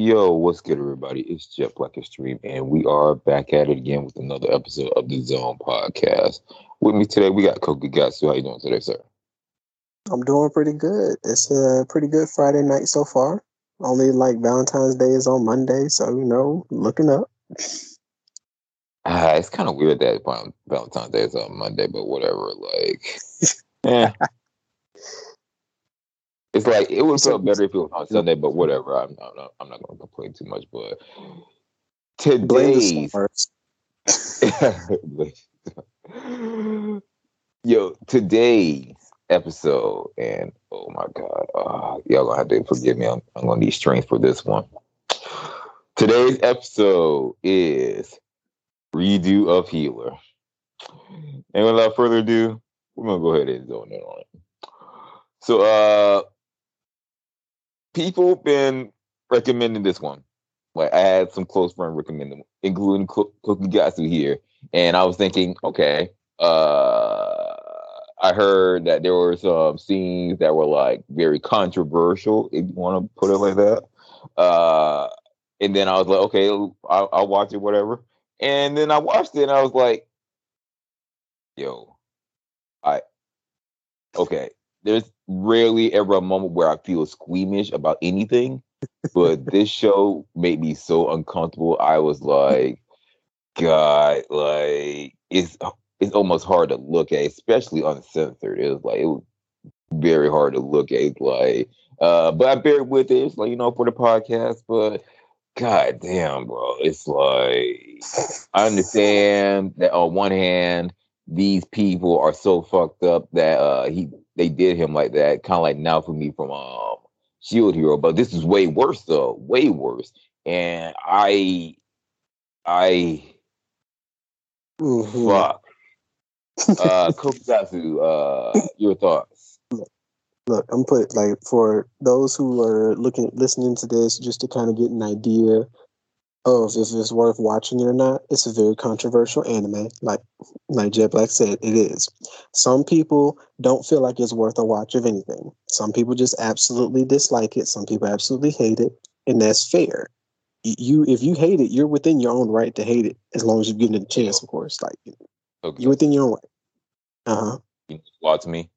Yo, what's good, everybody? It's JetBlackXtreme, and we are back at it again with another episode of the Zone Podcast. With me today, we got Kokugatsu. How you doing today, sir? I'm doing pretty good. It's a pretty good Friday night so far. Only like Valentine's Day is on Monday, so you know, looking up. Uh, it's kind of weird that Valentine's Day is on Monday, but whatever. Like, eh. It's like it would feel better if it was on Sunday, but whatever. I'm, I'm not. I'm not going to complain too much. But today's yo today's episode, and oh my god, uh, y'all gonna have to forgive me. I'm, I'm gonna need strength for this one. Today's episode is redo of Healer, and without further ado, we're gonna go ahead and zone in on it. So, uh, people been recommending this one. Like I had some close friends recommending, including Cookie Gatsu here, and I was thinking, okay, uh, I heard that there were some scenes that were like very controversial, if you want to put it like that. Uh, and then I was like, okay, I'll, I'll watch it, whatever. And then I watched it, and I was like, yo, I okay, there's rarely ever a moment where I feel squeamish about anything, but this show made me so uncomfortable. I was like, God, like it's it's almost hard to look at, especially uncensored. It was like it was very hard to look at. Like, uh, but I bear with it. It's like you know for the podcast, but God damn, bro, it's like I understand that on one hand these people are so fucked up that uh he they did him like that, kind of like Naofumi from um Shield Hero, but this is way worse though, way worse. And I, I, mm-hmm. fuck. uh, Kokugatsu, uh, your thoughts? Look, I'm put like for those who are looking, listening to this, just to kind of get an idea of if it's worth watching it or not. It's a very controversial anime. Like like Jet Black said, it is. Some people don't feel like it's worth a watch of anything. Some people just absolutely dislike it. Some people absolutely hate it, and that's fair. You, if you hate it, you're within your own right to hate it, as long as you're getting a chance, of course. Like okay. you're within your own right. Uh huh. You to me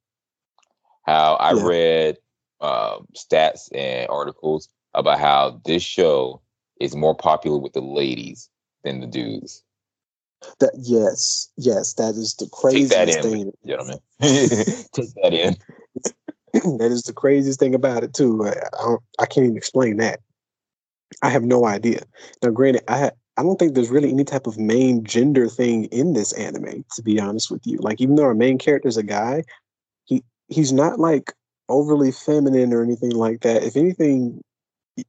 how I yeah. read uh, stats and articles about how this show is more popular with the ladies than the dudes. That yes, yes, that is the craziest Take that in, thing, gentlemen. Take that in. that is the craziest thing about it too. I, I, I can't even explain that. I have no idea. Now, granted, I I don't think there's really any type of main gender thing in this anime. To be honest with you, like even though our main character is a guy, he he's not like overly feminine or anything like that. If anything,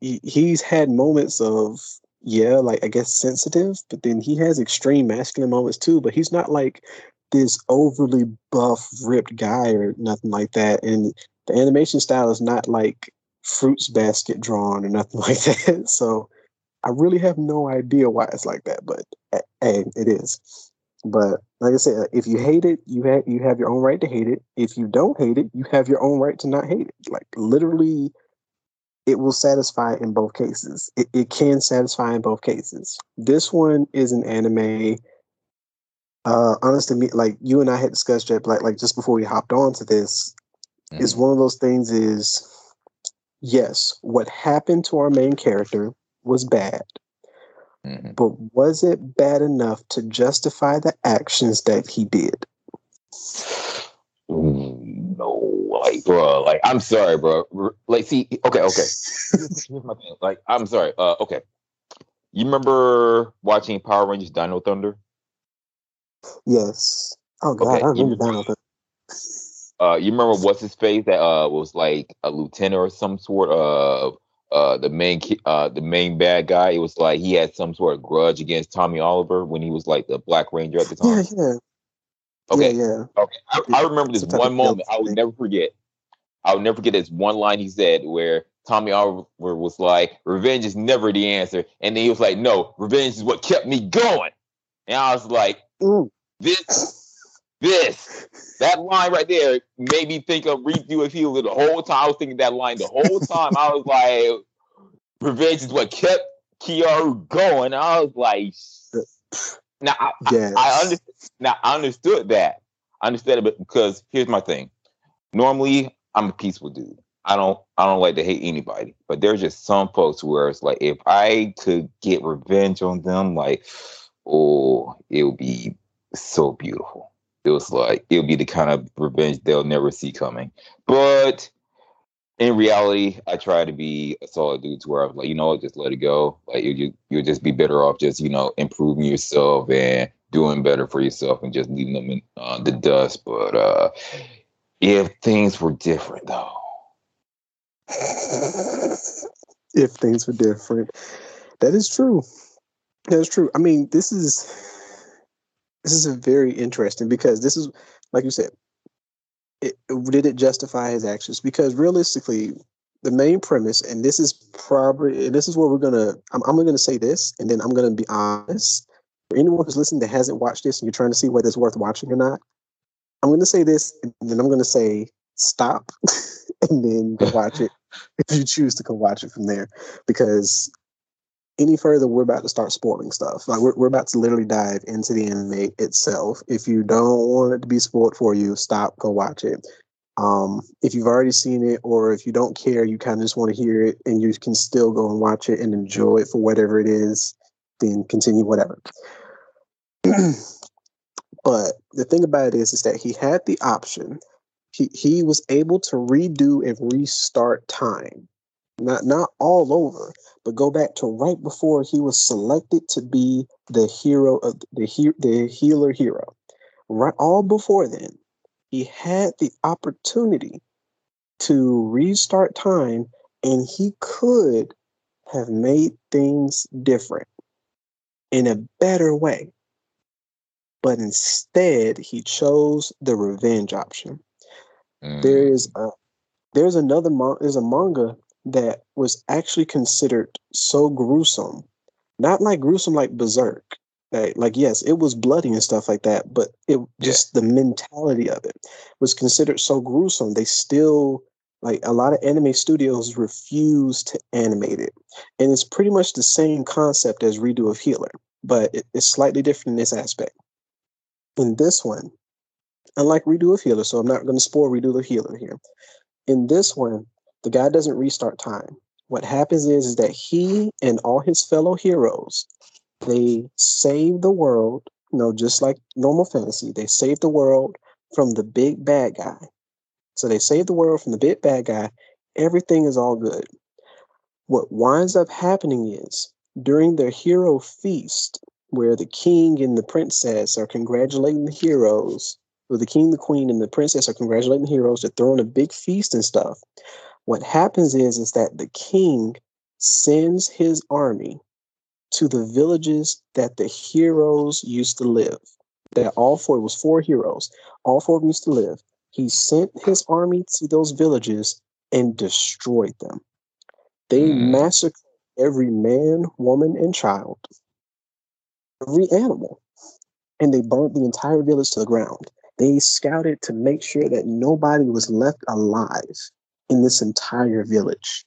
he's had moments of yeah, like I guess sensitive, but then he has extreme masculine moments too. But he's not like this overly buff, ripped guy or nothing like that. And the animation style is not like fruits basket drawn or nothing like that. So I really have no idea why it's like that, but hey, it is. But like I said, uh, if you hate it, you have you have your own right to hate it. If you don't hate it, you have your own right to not hate it. Like literally, it will satisfy in both cases. It, it can satisfy in both cases. This one is an anime. Uh, honestly, like you and I had discussed Jet Black like just before we hopped on to this. Mm-hmm. Is one of those things is yes, what happened to our main character was bad. Mm-hmm. But was it bad enough to justify the actions that he did? Like, bro, like, I'm sorry, bro. Like, see, okay, okay. Here's my thing. Like, I'm sorry. Uh, okay. You remember watching Power Rangers Dino Thunder? Yes. Oh God, okay. I remember Dino Thunder. Uh, you remember what's his face that uh was like a lieutenant or some sort of uh the main uh the main bad guy? It was like he had some sort of grudge against Tommy Oliver when he was like the Black Ranger at the time. Yeah, yeah. Okay. Yeah, yeah. Okay. I, I remember this one moment I would never forget. I would never forget this one line he said where Tommy Oliver was like, "Revenge is never the answer," and then he was like, "No, revenge is what kept me going." And I was like, Ooh. "This, this, that line right there made me think of Redo of Healer the whole time. I was thinking that line the whole time. I was like, revenge is what kept Keyaru going. I was like, now I, yes. I, I understand. Now I understood that. I understood it, because here's my thing. Normally, I'm a peaceful dude. I don't I don't like to hate anybody, but there's just some folks where it's like if I could get revenge on them, like oh, it would be so beautiful. It was like it would be the kind of revenge they'll never see coming. But in reality, I try to be a solid dude to where I was like, you know just let it go. Like you you'll just be better off just, you know, improving yourself and doing better for yourself and just leaving them in uh, the dust. But uh if things were different though if things were different. That is true. That is true. I mean, this is this is a very interesting because this is like you said. It, did it justify his actions? Because realistically, the main premise, and this is probably this is where we're gonna. I'm, I'm gonna say this, and then I'm gonna be honest. For anyone who's listening that hasn't watched this and you're trying to see whether it's worth watching or not, I'm gonna say this, and then I'm gonna say stop, and then watch it if you choose to go watch it from there. Because any further, we're about to start spoiling stuff. Like we're, we're about to literally dive into the anime itself. If you don't want it to be spoiled for you, stop, go watch it. Um, if you've already seen it, or if you don't care, you kind of just want to hear it, and you can still go and watch it and enjoy it for whatever it is, then continue whatever. but the thing about it is, is that he had the option he, he was able to redo and restart time. Not not all over, but go back to right before he was selected to be the hero of the he, the healer hero. Right all before then, he had the opportunity to restart time and he could have made things different in a better way. But instead, he chose the revenge option. Mm. There is a, there's another there's a manga that was actually considered so gruesome, not like gruesome like Berserk. Like, like yes, it was bloody and stuff like that, but it just yeah. the mentality of it was considered so gruesome. They still like a lot of anime studios refuse to animate it, and it's pretty much the same concept as Redo of Healer, but it, it's slightly different in this aspect. In this one, unlike Redo of Healer, so I'm not going to spoil Redo of Healer here. In this one, the guy doesn't restart time. What happens is, is that he and all his fellow heroes, they save the world, you know, just like normal fantasy, they save the world from the big bad guy. So they save the world from the big bad guy. Everything is all good. What winds up happening is during their hero feast, where the king and the princess are congratulating the heroes where the king, the queen, and the princess are congratulating the heroes. They're throwing a big feast and stuff. What happens is, is that the king sends his army to the villages that the heroes used to live. That all four, it was four heroes, all four of them used to live. He sent his army to those villages and destroyed them. They mm. massacred every man, woman, and child, every animal, and they burnt the entire village to the ground. They scouted to make sure that nobody was left alive in this entire village.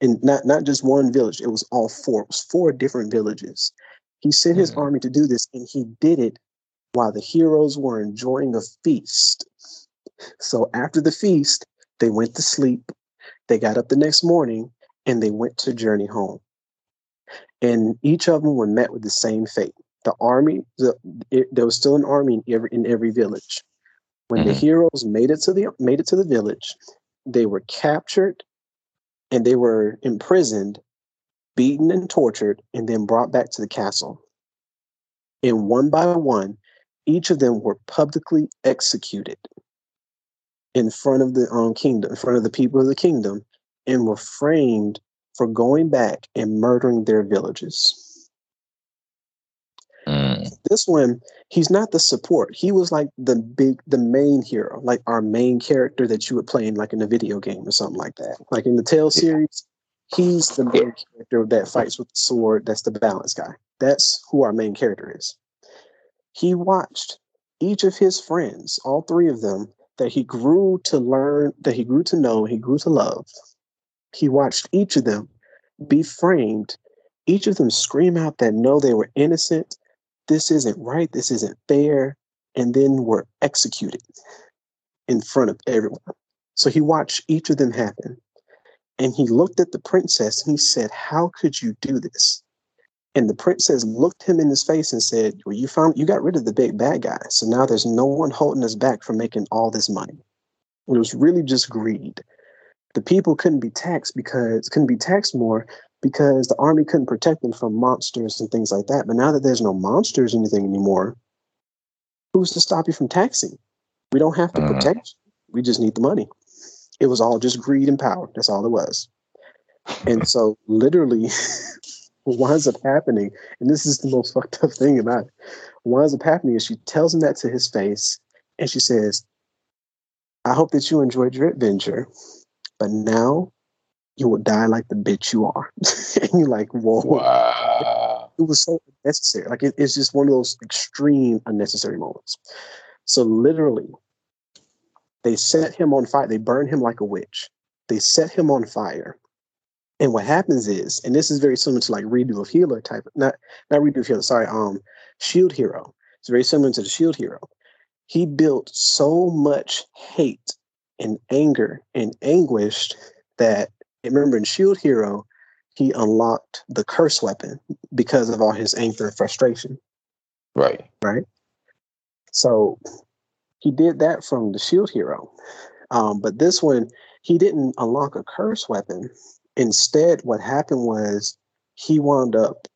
And not, not just one village, it was all four. It was four different villages. He sent his mm-hmm. army to do this, and he did it while the heroes were enjoying a feast. So after the feast, they went to sleep. They got up the next morning and they went to journey home. And each of them were met with the same fate the army, the, it, there was still an army in every in every village. When mm-hmm. the heroes made it to the made it to the village, they were captured and they were imprisoned, beaten and tortured, and then brought back to the castle. And one by one, each of them were publicly executed in front of the um, kingdom, in front of the people of the kingdom, and were framed for going back and murdering their villages. Mm. This one, he's not the support. He was like the big, the main hero, like our main character that you would play in like in a video game or something like that. Like in the Tale series, he's the main character that fights with the sword. That's the balance guy. That's who our main character is. He watched each of his friends, all three of them, that he grew to learn, that he grew to know, he grew to love. He watched each of them be framed. Each of them scream out that no, they were innocent. This isn't right. This isn't fair. And then were executed in front of everyone. So he watched each of them happen. And he looked at the princess and he said, How could you do this? And the princess looked him in his face and said, Well, you found you got rid of the big bad guy. So now there's no one holding us back from making all this money. It was really just greed. The people couldn't be taxed because couldn't be taxed more because the army couldn't protect them from monsters and things like that. But now that there's no monsters or anything anymore, who's to stop you from taxing? We don't have to mm. protect you. We just need the money. It was all just greed and power. That's all it was. And so literally what winds up happening, and this is the most fucked up thing about it, what winds up happening is she tells him that to his face, and she says, I hope that you enjoyed your adventure, but now you will die like the bitch you are. and you're like, whoa. Wow. It was so unnecessary. Like, it, it's just one of those extreme unnecessary moments. So, literally, they set him on fire. They burn him like a witch. They set him on fire. And what happens is, and this is very similar to like redo of healer type, not not redo of healer, sorry, um, shield hero. It's very similar to the shield hero. He built so much hate and anger and anguish that remember in Shield Hero, he unlocked the curse weapon because of all his anger and frustration. Right. Right. So he did that from the Shield Hero. Um, but this one, he didn't unlock a curse weapon. Instead, what happened was he wound up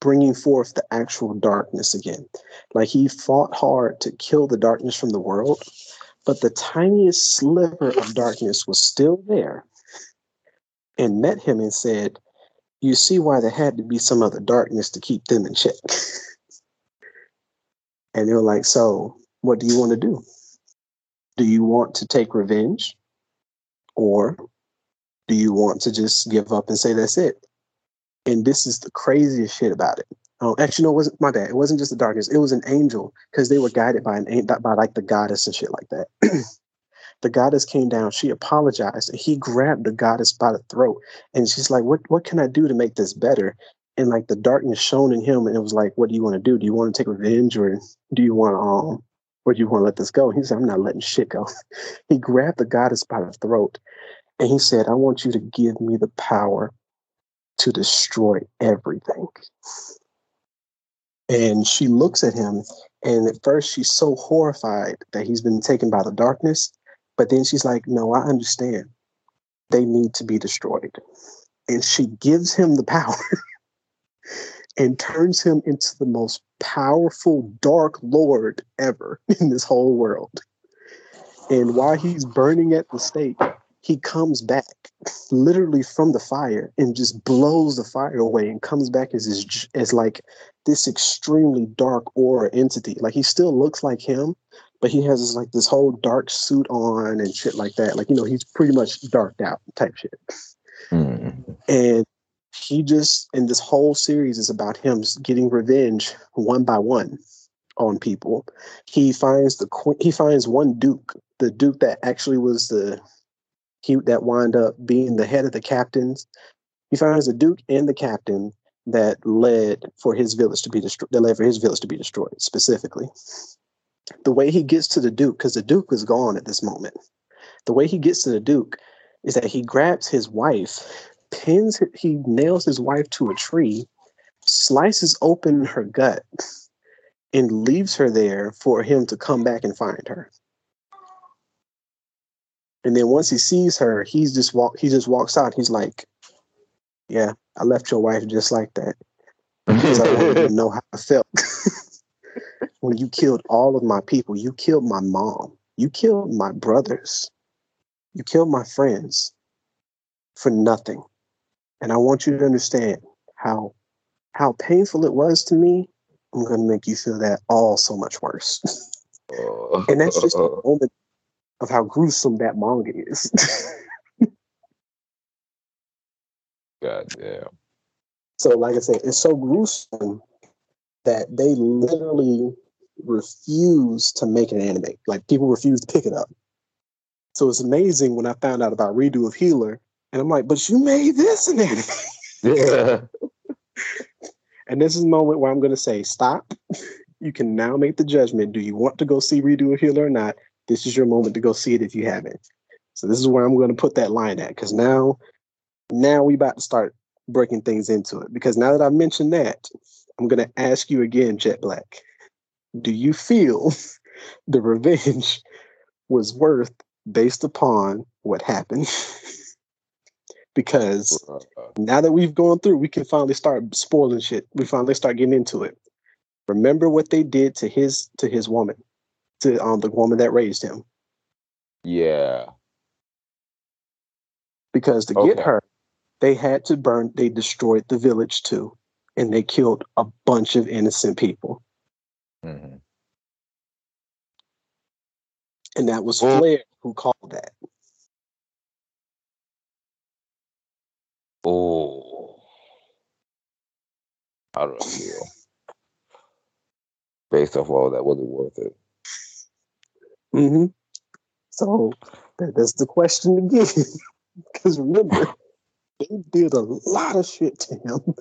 bringing forth the actual darkness again. Like he fought hard to kill the darkness from the world, but the tiniest sliver of darkness was still there and met him and said, You see why there had to be some other darkness to keep them in check. and they were like, So, what do you want to do? Do you want to take revenge? Or do you want to just give up and say that's it? And this is the craziest shit about it. Oh, actually, no, it wasn't my bad. It wasn't just the darkness. It was an angel because they were guided by an by like the goddess and shit like that. the goddess came down. She apologized, and he grabbed the goddess by the throat, and she's like, "What what can I do to make this better?" And like the darkness shone in him, and it was like, "What do you want to do? Do you want to take revenge, or do you want to um, or do you want to let this go?" He said, "I'm not letting shit go." he grabbed the goddess by the throat, and he said, "I want you to give me the power to destroy everything." And she looks at him, and at first she's so horrified that he's been taken by the darkness. But then she's like, No, I understand. They need to be destroyed. And she gives him the power and turns him into the most powerful dark lord ever in this whole world. And while he's burning at the stake, he comes back literally from the fire and just blows the fire away and comes back as his, as like this extremely dark aura entity. Like he still looks like him, but he has this, like this whole dark suit on and shit like that. Like you know, he's pretty much darked out type shit. Mm. And he just in this whole series is about him getting revenge one by one on people. He finds the queen. he finds one duke, the duke that actually was the he that wind up being the head of the captains. He finds the duke and the captain that led for his village to be destroyed. That led for his village to be destroyed specifically. The way he gets to the duke, because the duke is gone at this moment. The way he gets to the duke is that he grabs his wife, pins, he nails his wife to a tree, slices open her gut, and leaves her there for him to come back and find her. And then once he sees her, he's just walk. He just walks out. He's like, "Yeah, I left your wife just like that because I wanted to know how I felt when you killed all of my people. You killed my mom. You killed my brothers. You killed my friends for nothing. And I want you to understand how how painful it was to me. I'm going to make you feel that all so much worse. and that's just a moment of how gruesome that manga is. God damn. So, like I said, it's so gruesome that they literally refuse to make an anime. Like people refuse to pick it up. So it's amazing when I found out about Redo of Healer, and I'm like, but you made this an anime. Yeah. And this is the moment where I'm going to say, stop. You can now make the judgment. Do you want to go see Redo of Healer or not? This is your moment to go see it if you haven't. So this is where I'm going to put that line at because now, now we about to start breaking things into it. Because now that I've mentioned that, I'm going to ask you again, Jet Black. Do you feel the revenge was worth based upon what happened? because now that we've gone through, we can finally start spoiling shit. We finally start getting into it. Remember what they did to his to his woman, to um the woman that raised him. Yeah. Because to Okay. get her, they had to burn. They destroyed the village too, and they killed a bunch of innocent people. Hmm And that was Well- Flare who called that. Oh. I do I feel? Based off all that, was it worth it? Mm-hmm. So that, that's the question again. Because remember, they did a lot of shit to him,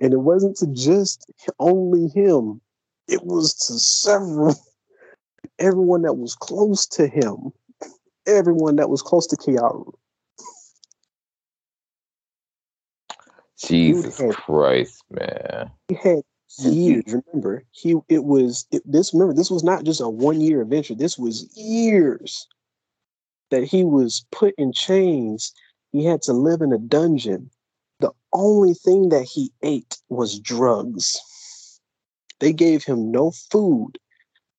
and it wasn't to just only him. It was to several, everyone that was close to him, everyone that was close to Keyaru. Jesus had- Christ, man. He had years. Remember, he it was it, this. Remember, this was not just a one year adventure. This was years that he was put in chains. He had to live in a dungeon. The only thing that he ate was drugs. They gave him no food.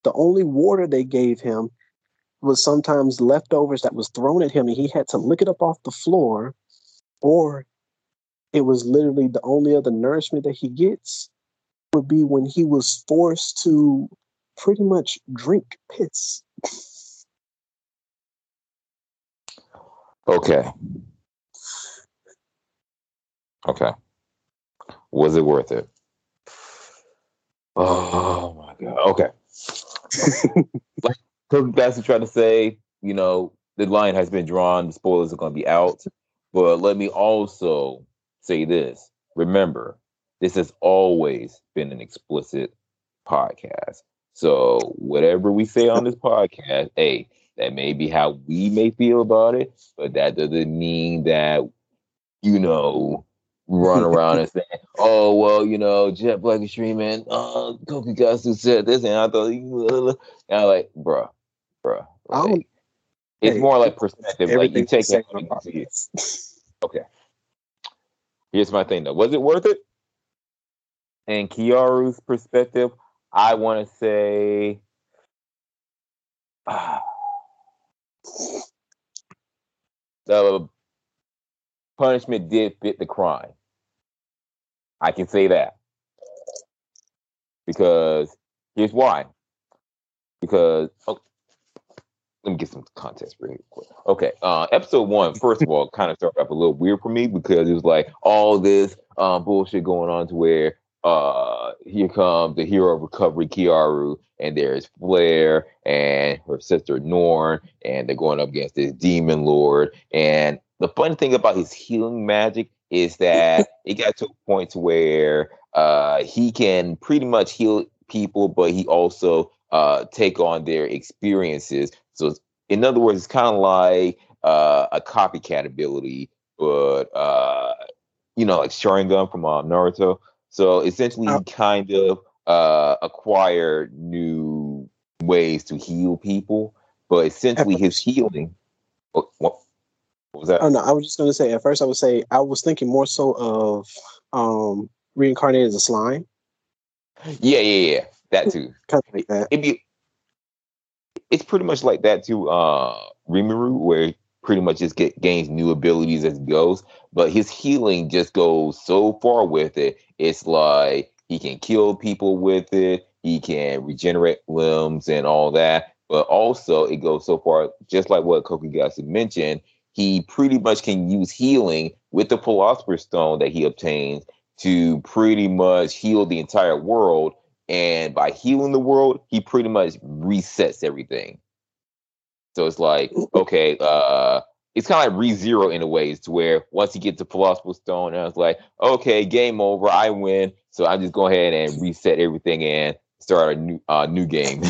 The only water they gave him was sometimes leftovers that was thrown at him, and he had to lick it up off the floor, or it was literally the only other nourishment that he gets would be when he was forced to pretty much drink piss. Okay. Okay. Was it worth it? Oh my god. Okay. like Kokugatsu tried to say, you know, the line has been drawn, the spoilers are gonna be out. But let me also say this. Remember, this has always been an explicit podcast. So whatever we say on this podcast, hey, that may be how we may feel about it, but that doesn't mean that, you know, run around and say, oh, well, you know, Jet Black is streaming, uh, Kokugatsu said this, and I thought, and I'm like, bruh, bruh. Like, it's hey, more like perspective. Like, you take it. on how you see it. podcast. Okay. Here's my thing though. Was it worth it? In Keyaru's perspective, I want to say ah, the punishment did fit the crime. I can say that. Because here's why. Because oh, let me get some context really quick. Okay, uh, episode one, first of all, kind of started off a little weird for me because it was like all this um, bullshit going on to where uh, here comes the hero of recovery, Keyaru, and there's Flare and her sister Norn, and they're going up against this demon lord. And the funny thing about his healing magic is that it got to a point where uh, he can pretty much heal people, but he also uh, take on their experiences. So, it's- in other words, it's kind of like uh, a copycat ability, but uh, you know, like Sharingan from um, Naruto. So essentially, he Oh. kind of uh, acquired new ways to heal people, but essentially, his healing. What, what, what was that? Oh no, I was just gonna say at first I would say I was thinking more so of um reincarnated as a slime. Yeah, yeah, yeah. That too. Kind of like that. It'd be. It's pretty much like that too. Uh, Rimuru, where pretty much just get gains new abilities as he goes, but his healing just goes so far with it. It's like he can kill people with it. He can regenerate limbs and all that. But also, it goes so far, just like what Kokugatsu mentioned. He pretty much can use healing with the Philosopher's Stone that he obtains to pretty much heal the entire world. And by healing the world, he pretty much resets everything. So it's like, okay, uh, it's kind of like re-zero in a way. to where once you get to philosopher's stone and it's like okay game over i win so i just go ahead and reset everything and start a new uh, new game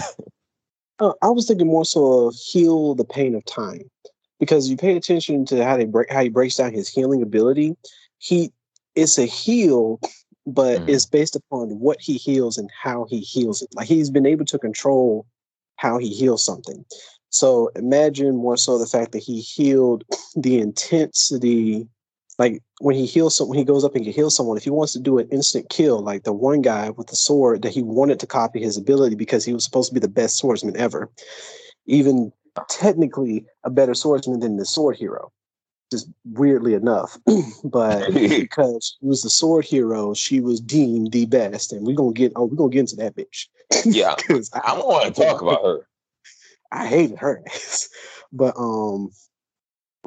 uh, i was thinking more so of heal the pain of time because you pay attention to how they break how he breaks down his healing ability. He it's a heal but mm. it's based upon what he heals and how he heals it. Like he's been able to control how he heals something. So imagine more so the fact that he healed the intensity, like when he heals someone, when he goes up and can heal someone, if he wants to do an instant kill, like the one guy with the sword that he wanted to copy his ability because he was supposed to be the best swordsman ever, even technically a better swordsman than the sword hero. Just weirdly enough, but because she was the sword hero, she was deemed the best, and we're gonna get oh we're gonna get into that bitch. Yeah, I, I want to talk about her. I hated her ass. But um,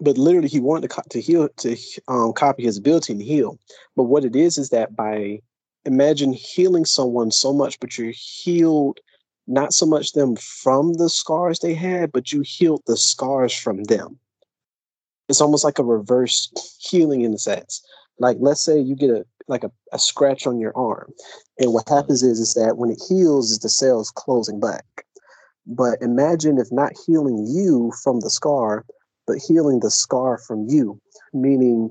but literally he wanted to, co- to heal to um, copy his ability and heal. But what it is is that by imagine healing someone so much, but you're healed not so much them from the scars they had, but you healed the scars from them. It's almost like a reverse healing in a sense. Like let's say you get a like a, a scratch on your arm, and what happens is is that when it heals, is the cells closing back. But imagine if not healing you from the scar, but healing the scar from you, meaning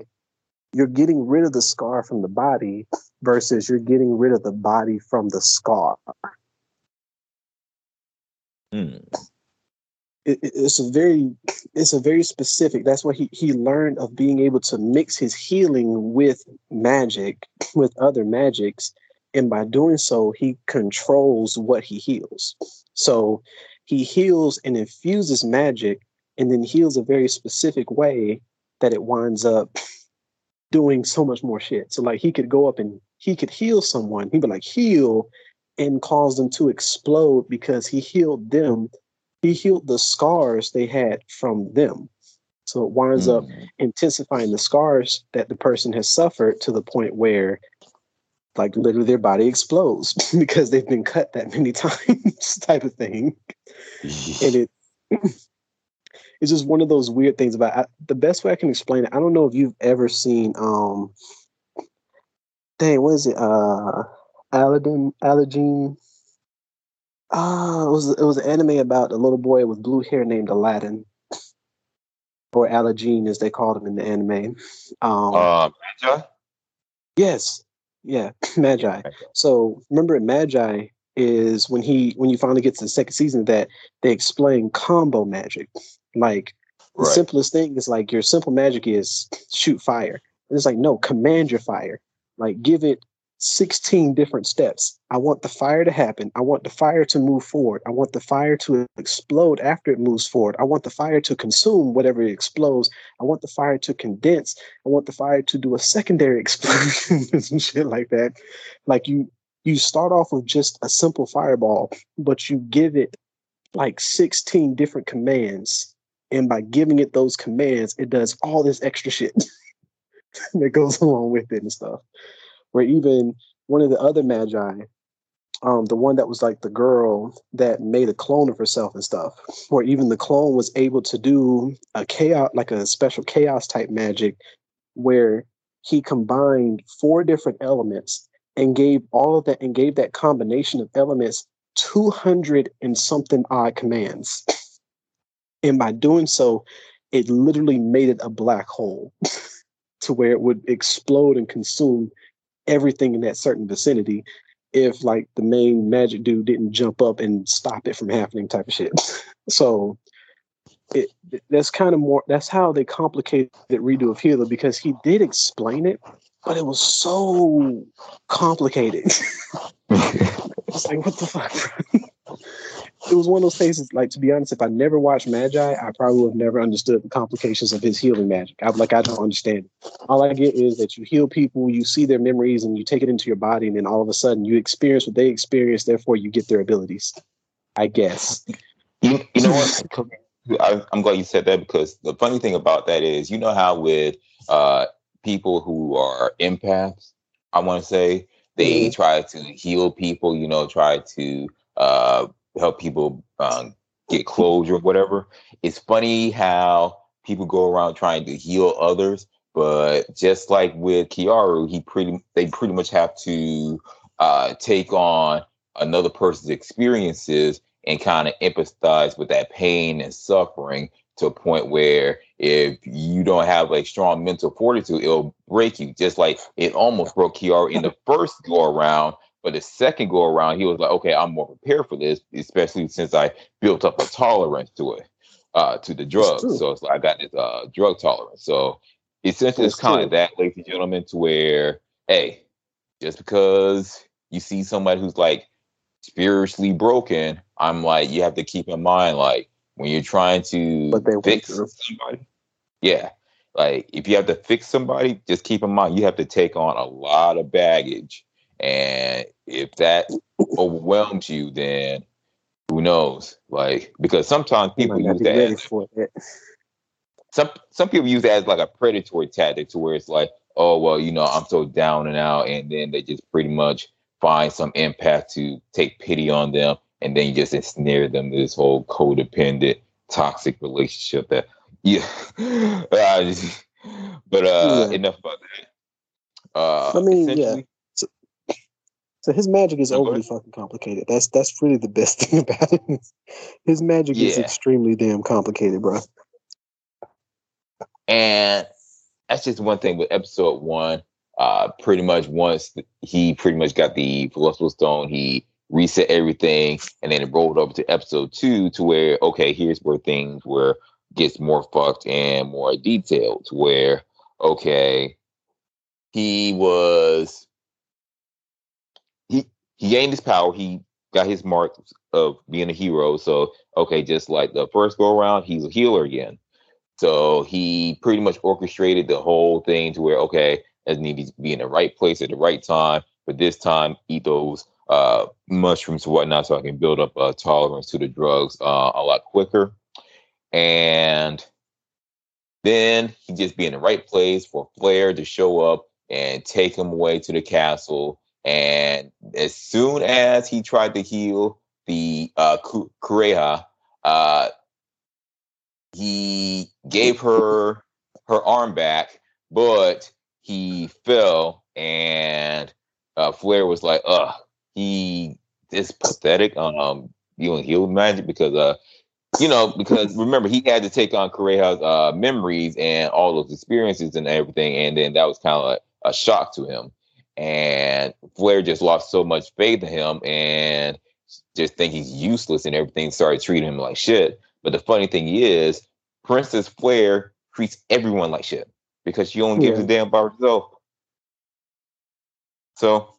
you're getting rid of the scar from the body versus you're getting rid of the body from the scar. Mm. It, it's a very it's a very specific that's what he, he learned of being able to mix his healing with magic with other magics and by doing so he controls what he heals so he heals and infuses magic and then heals a very specific way that it winds up doing so much more shit. So like he could go up and he could heal someone. He'd be like heal and cause them to explode because he healed them. He healed the scars they had from them. So it winds mm. up intensifying the scars that the person has suffered to the point where like literally their body explodes because they've been cut that many times type of thing and it it's just one of those weird things about I, the best way i can explain it i don't know if you've ever seen um dang what is it uh aladdin aladdin ah uh, it was it was an anime about a little boy with blue hair named aladdin or aladdin as they called him in the anime um uh, yes yeah, Magi. So remember, Magi is when he when you finally get to the second season that they explain combo magic. Like the right. simplest thing is like your simple magic is shoot fire. And it's like no, command your fire. Like give it 16 different steps. I want the fire to happen. I want the fire to move forward. I want the fire to explode after it moves forward. I want the fire to consume whatever it explodes. I want the fire to condense. I want the fire to do a secondary explosion and shit like that. Like you you start off with just a simple fireball, but you give it like 16 different commands. And by giving it those commands, it does all this extra shit that goes along with it and stuff where even one of the other magi, um, the one that was like the girl that made a clone of herself and stuff, where even the clone was able to do a chaos, like a special chaos type magic, where he combined four different elements and gave all of that and gave that combination of elements 200 and something odd commands. And by doing so, it literally made it a black hole to where it would explode and consume everything in that certain vicinity if like the main magic dude didn't jump up and stop it from happening type of shit. so it that's kind of more that's how they complicated the redo of Healer because he did explain it, but it was so complicated. it's like what the fuck? It was one of those cases, like to be honest, if I never watched Magi, I probably would have never understood the complications of his healing magic. I'm like, I don't understand. All I get is that you heal people, you see their memories, and you take it into your body, and then all of a sudden you experience what they experience, therefore you get their abilities. I guess. You, you know what? I, am glad you said that because the funny thing about that is, you know how with uh, people who are empaths, I want to say they mm-hmm. try to heal people, you know, try to uh, help people um, get closure or whatever. It's funny how people go around trying to heal others, but just like with Keyaru, he pretty they pretty much have to uh, take on another person's experiences and kind of empathize with that pain and suffering to a point where if you don't have a strong mental fortitude, it'll break you. Just like it almost broke Keyaru in the first go around, but the second go around, he was like, okay, I'm more prepared for this, especially since I built up a tolerance to it, uh, to the drugs. So it's like I got this uh, drug tolerance. So essentially, it's kind of that, ladies and gentlemen, to where, hey, just because you see somebody who's like spiritually broken, I'm like, you have to keep in mind, like, when you're trying to but they fix somebody, yeah, like if you have to fix somebody, just keep in mind you have to take on a lot of baggage, and if that overwhelms you, then who knows? Like because sometimes people use that as some some people use that as like a predatory tactic to where it's like, oh well, you know, I'm so down and out, and then they just pretty much find some empath to take pity on them and then you just ensnare them to this whole codependent, toxic relationship that yeah. but uh, yeah. enough about that. Uh, I mean, yeah. So, his magic is overly fucking complicated. That's that's really the best thing about it. His magic yeah. is extremely damn complicated, bro. And that's just one thing with episode one. Uh, pretty much once he pretty much got the philosopher's stone, he reset everything, and then it rolled over to episode two to where okay, here's where things were gets more fucked and more detailed. Where okay, he was he gained his power. He got his mark of being a hero. So okay, just like the first go around, he's a healer again. So he pretty much orchestrated the whole thing to where okay, as need to be in the right place at the right time. But this time, Ethos uh, mushrooms and whatnot, so I can build up a tolerance to the drugs uh, a lot quicker. And then he just be in the right place for Flare to show up and take him away to the castle. And as soon as he tried to heal the uh, Kureha, uh, he gave her her arm back, but he fell, and uh, Flare was like, "Ugh, he is pathetic um doing heal magic because uh you know because remember he had to take on Kureha's uh memories and all those experiences and everything and then that was kind of like a shock to him and Flare just lost so much faith in him and just think he's useless and everything started treating him like shit but the funny thing is Princess Flare treats everyone like shit because she only gives a damn about herself so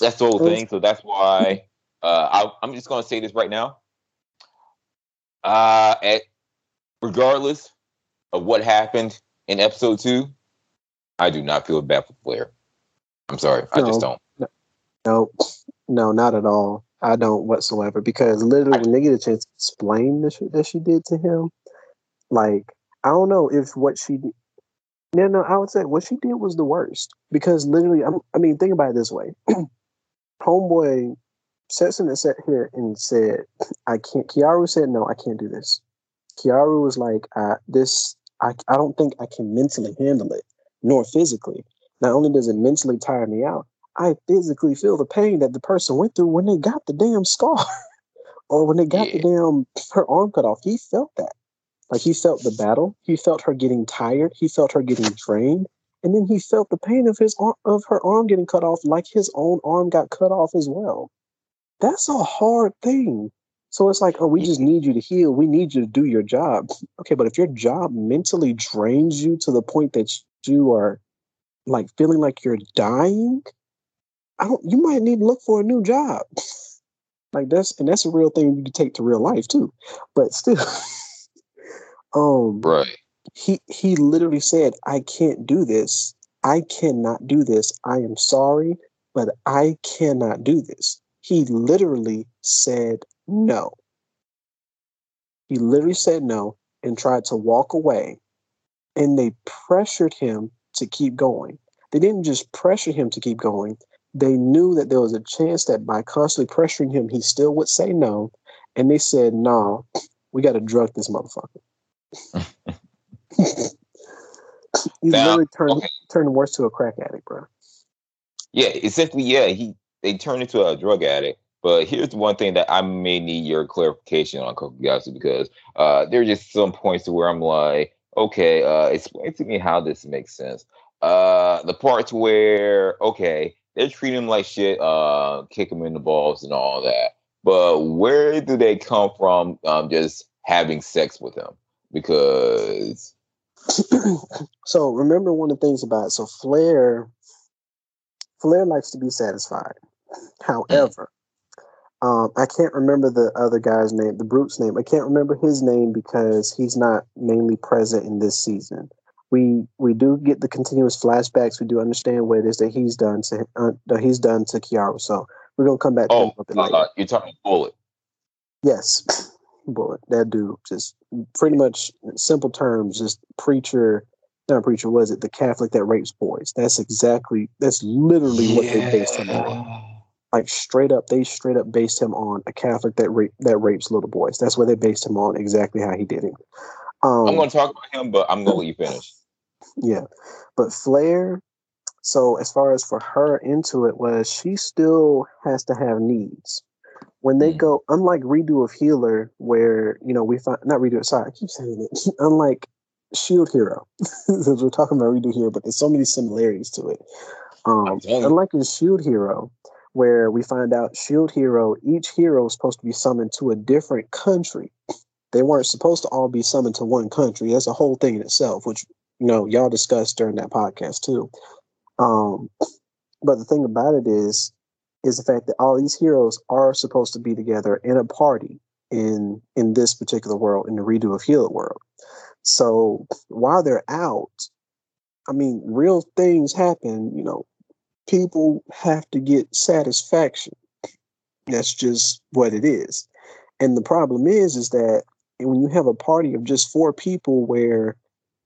that's the whole thing. So that's why uh, I, am just going to say this right now. Uh, at, regardless of what happened in episode two, I do not feel bad for Flare. I'm sorry, no, I just don't. No, no, not at all. I don't whatsoever because literally when they get a chance to explain the shit that she did to him, like I don't know if what she did. No, no, I would say what she did was the worst because literally, I'm, I mean, think about it this way: homeboy Setson and sat here and said, I can't, Keyaru said, no, I can't do this. Keyaru was like, uh, this, I, I don't think I can mentally handle it, nor physically. Not only does it mentally tire me out, I physically feel the pain that the person went through when they got the damn scar or when they got yeah. the damn, her arm cut off. He felt that. Like he felt the battle. He felt her getting tired. He felt her getting drained and then he felt the pain of his arm, of her arm getting cut off, like his own arm got cut off as well. That's a hard thing. So it's like, oh, we just need you to heal. We need you to do your job. Okay, but if your job mentally drains you to the point that you are like feeling like you're dying, I don't. You might need to look for a new job. like that's and that's a real thing you can take to real life too. But still, um, right he he literally said, "I can't do this. I cannot do this. I am sorry, but I cannot do this." He literally said no. He literally said no and tried to walk away. And they pressured him to keep going. They didn't just pressure him to keep going. They knew that there was a chance that by constantly pressuring him, he still would say no. And they said, no, nah, we got to drug this motherfucker. He's Now, literally turned okay. turned worse to a crack addict, bro. Yeah, essentially, yeah, he they turned into a drug addict. But here's one thing that I may need your clarification on Kokugatsu because uh, there are just some points to where I'm like, okay, uh, explain to me how this makes sense. Uh, the parts where okay, they're treating him like shit, uh, kick him in the balls and all that. But where do they come from? Um, just having sex with him because so remember one of the things about so Flare Flare likes to be satisfied. However, um, I can't remember the other guy's name, the brute's name. I can't remember his name because he's not mainly present in this season. We we do get the continuous flashbacks. We do understand what it is that he's done to uh, that he's done to Keyaru. So we're gonna come back to him oh, a bit uh, you're talking bullet. Yes, bullet. That dude just pretty much simple terms, just preacher. Not preacher, was it the Catholic that rapes boys? That's exactly. That's literally what they based him on. Like straight up, they straight up based him on a Catholic that rape that rapes little boys. That's what they based him on. Exactly how he did it. Um, I'm going to talk about him, but I'm going to let you finish. yeah, but Flare. So as far as for her into it was, she still has to have needs. When they Mm. go, unlike redo of Healer, where you know we find not redo. Sorry, I keep saying it. unlike Shield Hero, because we're talking about redo here, but there's so many similarities to it. Um, I'm telling you. unlike in Shield Hero, where we find out Shield Hero, each hero is supposed to be summoned to a different country. They weren't supposed to all be summoned to one country. That's a whole thing in itself, which you know y'all discussed during that podcast too. Um, but the thing about it is, is the fact that all these heroes are supposed to be together in a party in in this particular world, in the redo of Healer world. So while they're out, I mean, real things happen. You know, people have to get satisfaction. That's just what it is. And the problem is, is that when you have a party of just four people, where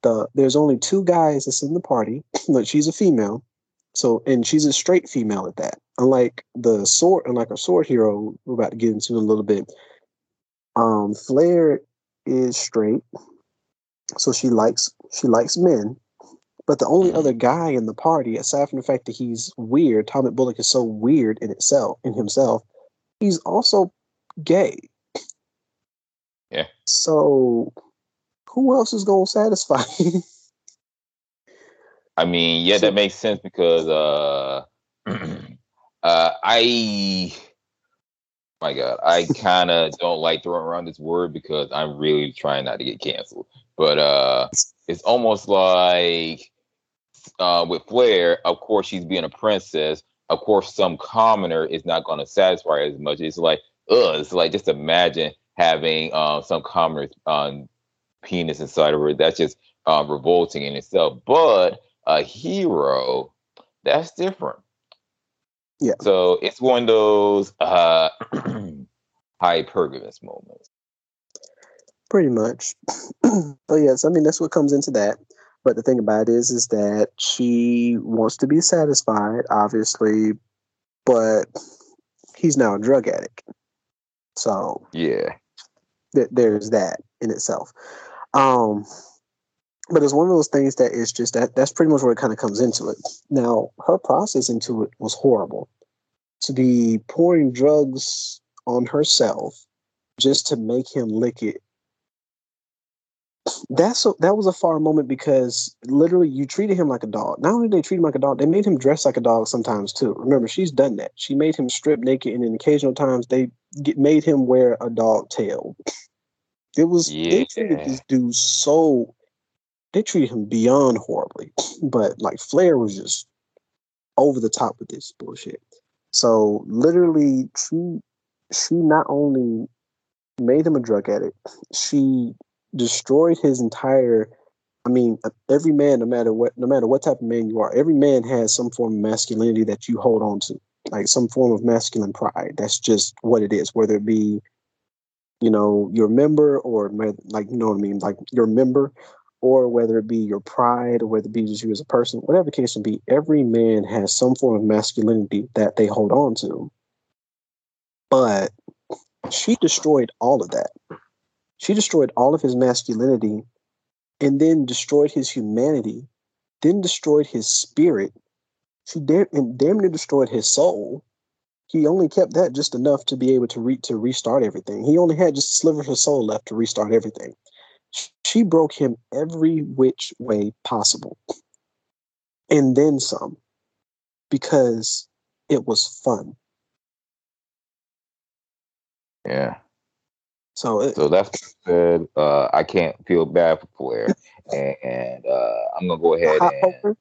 the there's only two guys that's in the party. but she's a female, so and she's a straight female at that. Unlike the sword, unlike a sword hero, we're about to get into in a little bit. Um, Flare is straight, so she likes she likes men. But the only Mhm. other guy in the party, aside from the fact that he's weird, Tommy Bullock is so weird in itself in himself, he's also gay. Yeah. So who else is gonna satisfy? you? I mean, yeah, So- that makes sense because uh, uh, I, my God, I kind of don't like throwing around this word because I'm really trying not to get canceled. But uh, it's almost like uh, with Flare, of course, she's being a princess. Of course, some commoner is not going to satisfy her as much. It's like, ugh, it's like just imagine having uh, some commoner's um, penis inside of her. That's just uh, revolting in itself. But a hero, that's different. Yeah. So it's one of those uh, hypergamous moments. Pretty much. oh yes, I mean that's what comes into that. But the thing about it is, is that she wants to be satisfied, obviously, but he's now a drug addict. So Yeah. th- there's that in itself. Um, but it's one of those things that is just that that's pretty much where it kind of comes into it. Now, her process into it was horrible. To be pouring drugs on herself just to make him lick it. That's a, that was a far moment because literally you treated him like a dog. Not only did they treat him like a dog, they made him dress like a dog sometimes too. Remember, she's done that. She made him strip naked, and in occasional times they get, made him wear a dog tail. It was they treated this dude so they treated him beyond horribly. But like Flare was just over the top with this bullshit. So literally she she not only made him a drug addict, she destroyed his entire I mean, uh, every man, no matter what, no matter what type of man you are, every man has some form of masculinity that you hold on to, like some form of masculine pride. That's just what it is, whether it be, you know, your member or like, you know what I mean, like your member, or whether it be your pride, or whether it be just you as a person, whatever the case may be. Every man has some form of masculinity that they hold on to. But she destroyed all of that. She destroyed all of his masculinity and then destroyed his humanity, then destroyed his spirit. She damn, and damn near destroyed his soul. He only kept that just enough to be able to re, to restart everything. He only had just a sliver of soul left to restart everything. She broke him every which way possible, and then some, because it was fun. Yeah. So, it, So that's good. Uh, I can't feel bad for Flare, and, and uh, I'm gonna go the ahead hot and poker,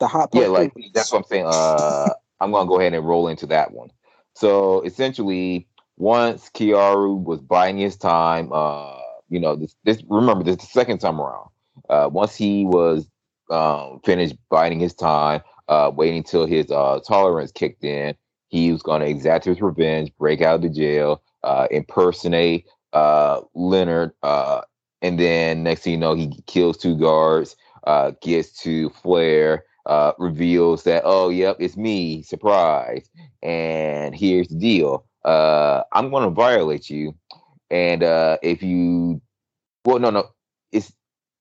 the hot yeah, like that's what I'm saying. Uh, I'm gonna go ahead and roll into that one. So essentially, once Keyaru was biding his time, uh, you know, this, this remember this is the second time around. Uh, once he was um, finished biding his time, uh, waiting till his uh, tolerance kicked in, he was going to exact his revenge, break out of the jail, uh, impersonate uh, Leonard, uh, and then next thing you know, he kills two guards, uh, gets to Flare, uh, reveals that, oh, yep, it's me, surprise. And here's the deal uh, I'm going to violate you. And uh, if you, well, no, no, it's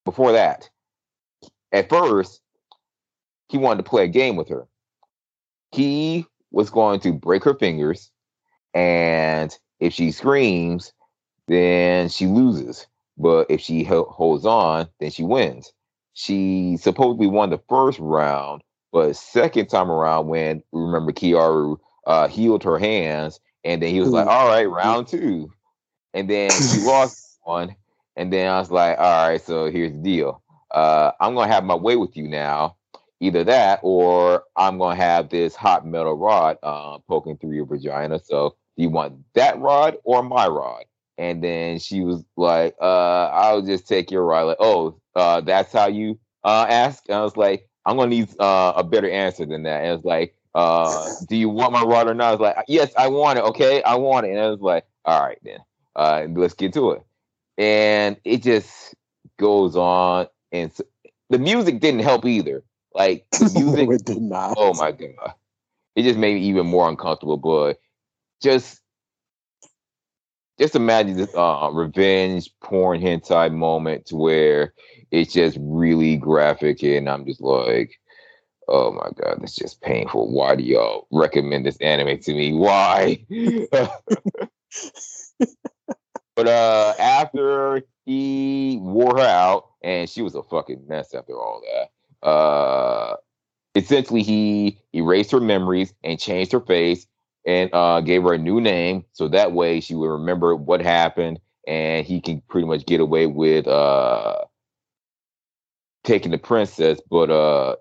before that. At first, he wanted to play a game with her. He was going to break her fingers, and if she screams, then she loses. But if she ho- holds on, then she wins. She supposedly won the first round, but second time around, when remember Keyaru uh, healed her hands, and then he was like. "All right, round two. and then she lost one, and then I was like, "All right, so here's the deal. Uh, I'm gonna have my way with you now." Either that, or I'm gonna have this hot metal rod uh, poking through your vagina. So, do you want that rod or my rod? And then she was like, uh, I'll just take your rod. Like, oh, uh, that's how you uh, ask? And I was like, I'm gonna need uh, a better answer than that. And it's like, uh, do you want my rod or not? I was like, yes, I want it. Okay, I want it. And I was like, all right then, uh, let's get to it. And it just goes on, and s the music didn't help either. Like it did not. oh my god, it just made me even more uncomfortable. But just just imagine this uh, revenge porn hentai moment to where it's just really graphic, and I'm just like, oh my god, that's just painful. Why do y'all recommend this anime to me? Why? but uh, after he wore her out, and she was a fucking mess after all that. Uh, essentially, he erased her memories and changed her face and uh, gave her a new name, so that way she would remember what happened, and he can pretty much get away with uh, taking the princess. But uh,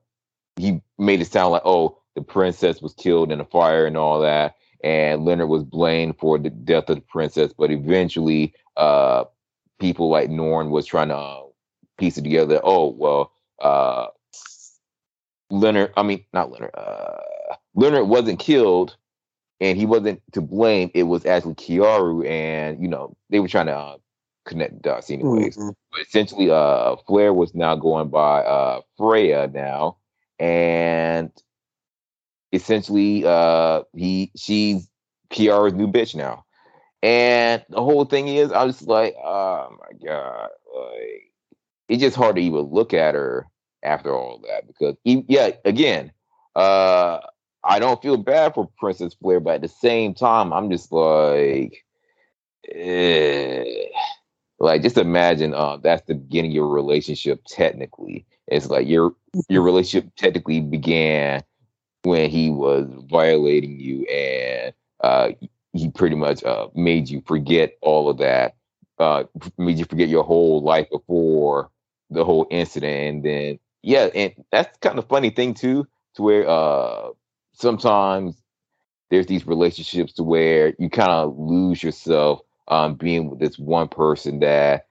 he made it sound like, oh, the princess was killed in a fire and all that, and Leonard was blamed for the death of the princess. But eventually, uh, people like Norn was trying to uh, piece it together. Oh, well, uh, Leonard, I mean, not Leonard, uh, Leonard wasn't killed and he wasn't to blame. It was actually Keyaru, and you know they were trying to uh, connect dots anyways. Mhm. But essentially, uh, Flare was now going by uh Freya now, and essentially, uh, he she's Keyaru's new bitch now. And the whole thing is, I was like, oh my god, like it's just hard to even look at her after all that because, e- yeah, again, uh, I don't feel bad for Princess Flare, but at the same time, I'm just like, eh. like just imagine, uh, that's the beginning of your relationship. Technically, it's like your your relationship technically began when he was violating you, and uh, he pretty much uh, made you forget all of that, uh, made you forget your whole life before the whole incident, and then yeah, and that's kind of funny thing too, to where uh, sometimes there's these relationships to where you kind of lose yourself um, being with this one person that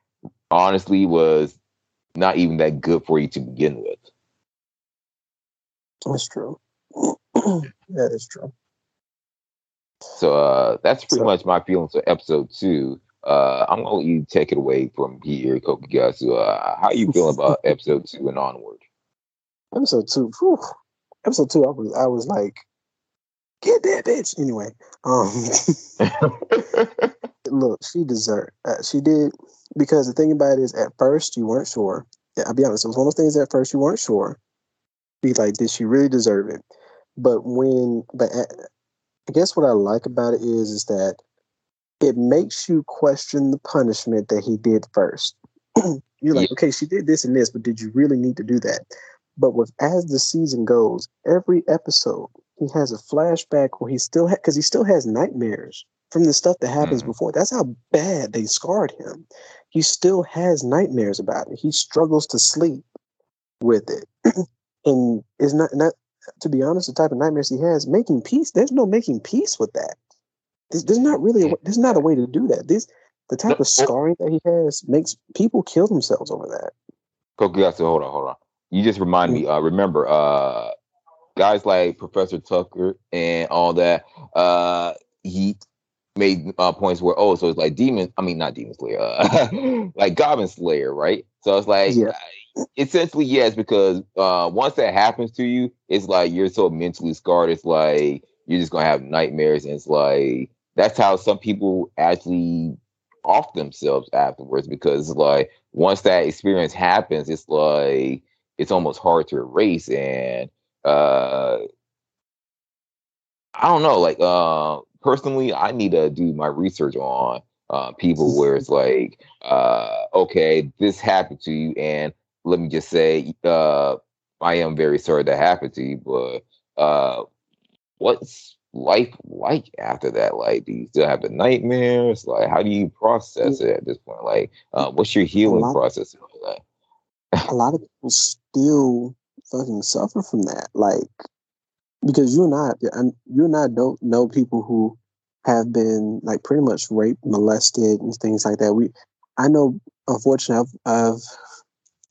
honestly was not even that good for you to begin with. That's true. that is true. So uh, that's pretty So- much my feelings for episode two. Uh, I'm gonna let you take it away from here, Kokugatsu. Uh, how you feeling about episode two and onward? Episode two. Whew. Episode two. I was I was like, get that bitch. Anyway, um, look, she deserved. Uh, she did. because the thing about it is, at first you weren't sure. Yeah, I'll be honest. It was one of those things. At first you weren't sure. Be like, did she really deserve it? But when, but at, I guess what I like about it is, is that it makes you question the punishment that he did first. You're like, yeah. okay, she did this and this, but did you really need to do that? But with as the season goes, every episode he has a flashback where he still because ha- he still has nightmares from the stuff that happens mm. before. That's how bad they scarred him. He still has nightmares about it. He struggles to sleep with it, and is not not to be honest. The type of nightmares he has, making peace. There's no making peace with that. There's, there's not really. A, there's not a way to do that. This the type of scarring that he has makes people kill themselves over that. Kokugatsu, hold on, hold on. You just remind me. Uh, remember, uh, guys like Professor Tucker and all that. Uh, he made uh, points where oh, so it's like demon. I mean, not demon slayer, uh, like Goblin Slayer, right? So it's like yeah. essentially yes, because uh, once that happens to you, it's like you're so mentally scarred. It's like you're just gonna have nightmares, and it's like that's how some people actually off themselves afterwards because like once that experience happens, it's like it's almost hard to erase and uh I don't know, like uh personally I need to do my research on uh people where it's like uh okay, this happened to you and let me just say uh I am very sorry that happened to you, but uh what's life like after that? Like, do you still have the nightmares? Like, how do you process it at this point? Like, uh, what's your healing process? a lot of people still fucking suffer from that. Like, because you and I, you and I don't know people who have been like pretty much raped, molested, and things like that. We, I know, unfortunately, I've, I've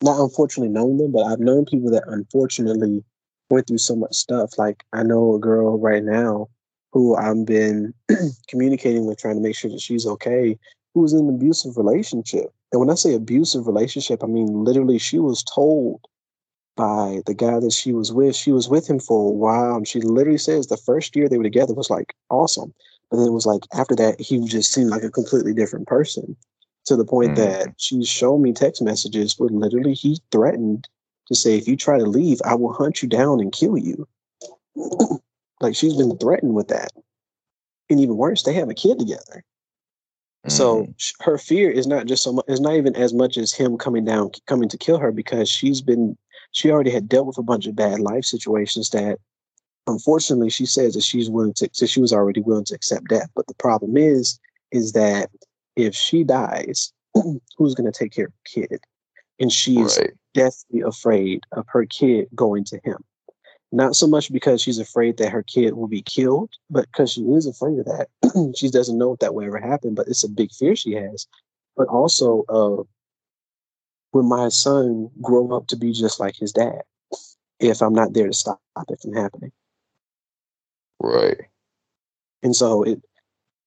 not unfortunately known them, but I've known people that unfortunately went through so much stuff. Like, I know a girl right now who I've been communicating with, trying to make sure that she's okay, who was in an abusive relationship. And when I say abusive relationship, I mean literally she was told by the guy that she was with. She was with him for a while. And she literally says the first year they were together was like awesome. But then it was like after that, he just seemed like a completely different person to the point mm-hmm. that she showed me text messages where literally he threatened to say, if you try to leave, I will hunt you down and kill you. like she's been threatened with that. And even worse, they have a kid together. So mm. her fear is not just so much, it's not even as much as him coming down, coming to kill her because she's been, she already had dealt with a bunch of bad life situations that unfortunately she says that she's willing to, so she was already willing to accept death. But the problem is, is that if she dies, who's going to take care of the kid? And she's right. deathly afraid of her kid going to him. Not so much because she's afraid that her kid will be killed, but because she is afraid of that. she doesn't know if that will ever happen, but it's a big fear she has. But also, uh, will my son grow up to be just like his dad if I'm not there to stop it from happening? Right. And so it,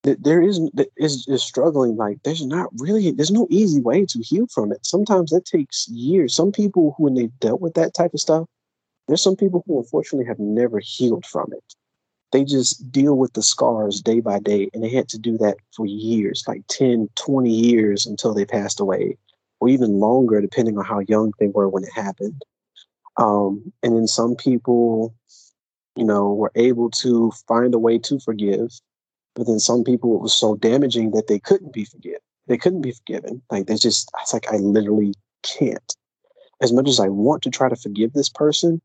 there is is is struggling like there's not really there's no easy way to heal from it sometimes that takes years some people who when they've dealt with that type of stuff there's some people who unfortunately have never healed from it. They just deal with the scars day by day, and they had to do that for years, like 10, 20 years until they passed away, or even longer, depending on how young they were when it happened. Um, and then some people, you know, were able to find a way to forgive, but then some people it was so damaging that they couldn't be forgiven. They couldn't be forgiven. Like they just, it's like I literally can't. As much as I want to try to forgive this person,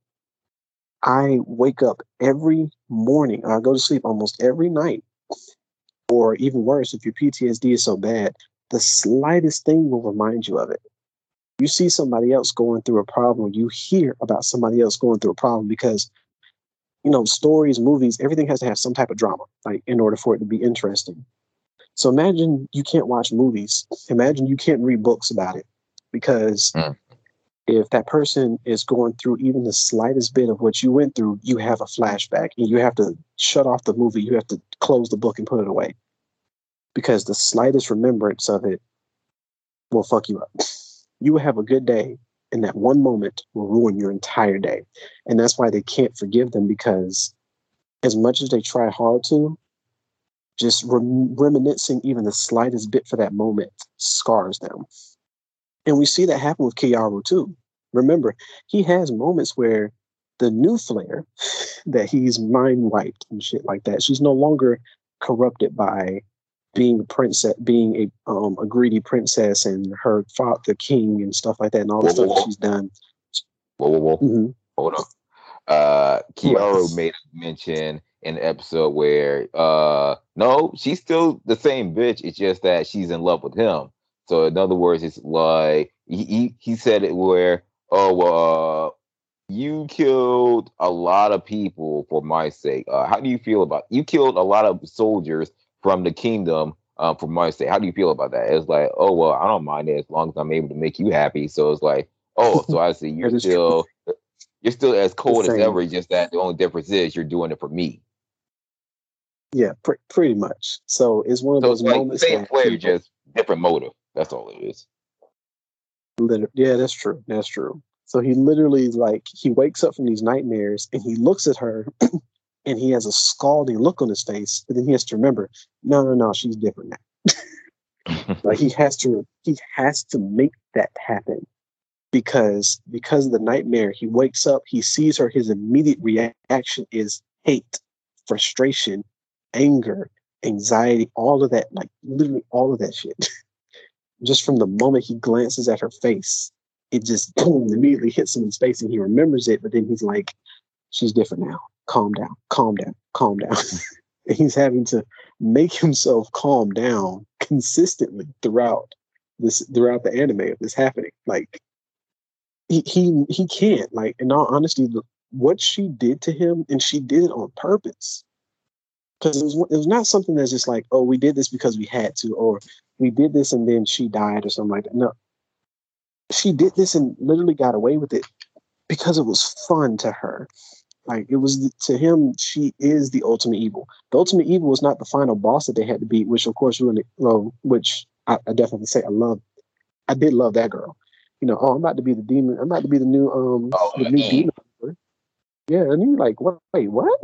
I wake up every morning. I go to sleep almost every night. Or even worse, if your PTSD is so bad, the slightest thing will remind you of it. You see somebody else going through a problem, you hear about somebody else going through a problem because, you know, stories, movies, everything has to have some type of drama, like in order for it to be interesting. So imagine you can't watch movies. Imagine you can't read books about it because mm if that person is going through even the slightest bit of what you went through, you have a flashback and you have to shut off the movie. You have to close the book and put it away because the slightest remembrance of it will fuck you up. You will have a good day, and that one moment will ruin your entire day. And that's why they can't forgive them because as much as they try hard to, just rem- reminiscing even the slightest bit for that moment scars them. And we see that happen with Keyaru too. Remember, he has moments where the new Flare, that he's mind wiped and shit like that. She's no longer corrupted by being a princess, being a um, a greedy princess, and her father, the king, and stuff like that, and all the Whoa, stuff whoa, she's done. Whoa, whoa, whoa. Mhm. Hold on. Uh, Keyaru Right. made a mention in the episode where, uh, no, she's still the same bitch. It's just that she's in love with him. So in other words, it's like he he, he said it where, oh, uh, you killed a lot of people for my sake. Uh, how do you feel about you killed a lot of soldiers from the kingdom um, for my sake? How do you feel about that? It's like, oh well, I don't mind it as long as I'm able to make you happy. So it's like, oh, so I see you're That is true. still you're still as cold as ever. Just that the only difference is you're doing it for me. Yeah, pre- pretty much. So it's one of So those like moments same player, just different motive. That's all it is. Yeah, that's true. That's true. So he literally like he wakes up from these nightmares and he looks at her and he has a scalding look on his face, but then he has to remember, no, no, no, she's different now. Like he has to he has to make that happen because because of the nightmare, he wakes up, he sees her, his immediate reaction is hate, frustration, anger, anxiety, all of that, like literally all of that shit. just from the moment he glances at her face, it just boom immediately hits him in his face and he remembers it, but then he's like, She's different now. Calm down, calm down, calm down. Mm-hmm. he's having to make himself calm down consistently throughout this throughout the anime of this happening. Like he he he can't. Like in all honesty, the, what she did to him, and she did it on purpose. Because it was it was not something that's just like, oh, we did this because we had to, or we did this and then she died or something like that. No. She did this and literally got away with it because it was fun to her. Like it was to him, she is the ultimate evil. The ultimate evil was not the final boss that they had to beat, which of course really well, which I, I definitely say I love. I did love that girl. You know, oh, I'm about to be the demon. I'm about to be the new um Oh, the new demon. Yeah, and you're like, what? Wait, what?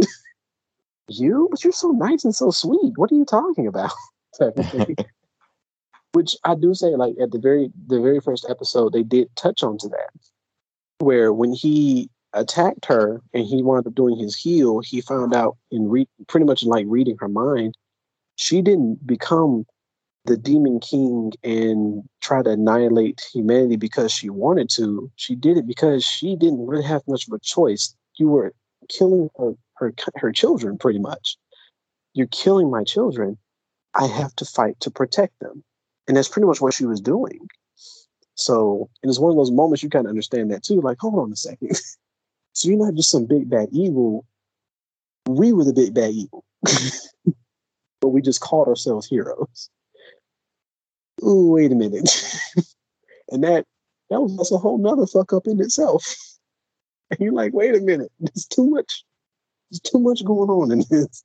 you? But you're so nice and so sweet. What are you talking about? Type of thing. Which I do say, like at the very the very first episode, they did touch onto that, where when he attacked her and he wound up doing his heal, he found out in re- pretty much like reading her mind, she didn't become the demon king and try to annihilate humanity because she wanted to. She did it because she didn't really have much of a choice. You were killing her her her children pretty much. You're killing my children. I have to fight to protect them. And that's pretty much what she was doing. So, and it's one of those moments you kind of understand that too. Like, hold on a second. so you're not just some big bad evil. We were the big bad evil. but we just called ourselves heroes. Ooh, wait a minute. and that that was that's a whole nother fuck up in itself. And you're like, wait a minute, there's too much, there's too much going on in this.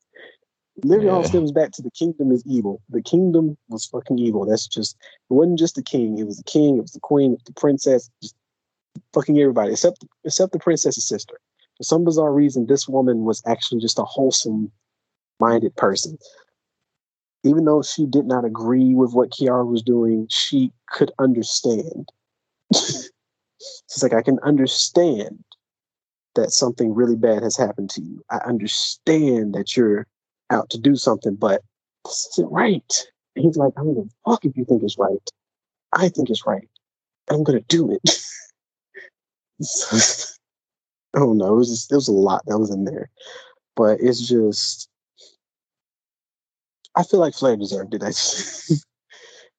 Literally all Yeah. stems back to the kingdom is evil. The kingdom was fucking evil. That's just it wasn't just the king, it was the king, it was the queen, it was the princess, just fucking everybody, except except the princess's sister. For some bizarre reason, this woman was actually just a wholesome minded person. Even though she did not agree with what Keyaru was doing, she could understand. She's like, I can understand that something really bad has happened to you. I understand that you're out to do something, but this isn't right. And he's like, I'm gonna fuck if you think it's right. I think it's right. I'm gonna do it. I don't know. It was just, it was a lot that was in there, but it's just. I feel like Flare deserved it.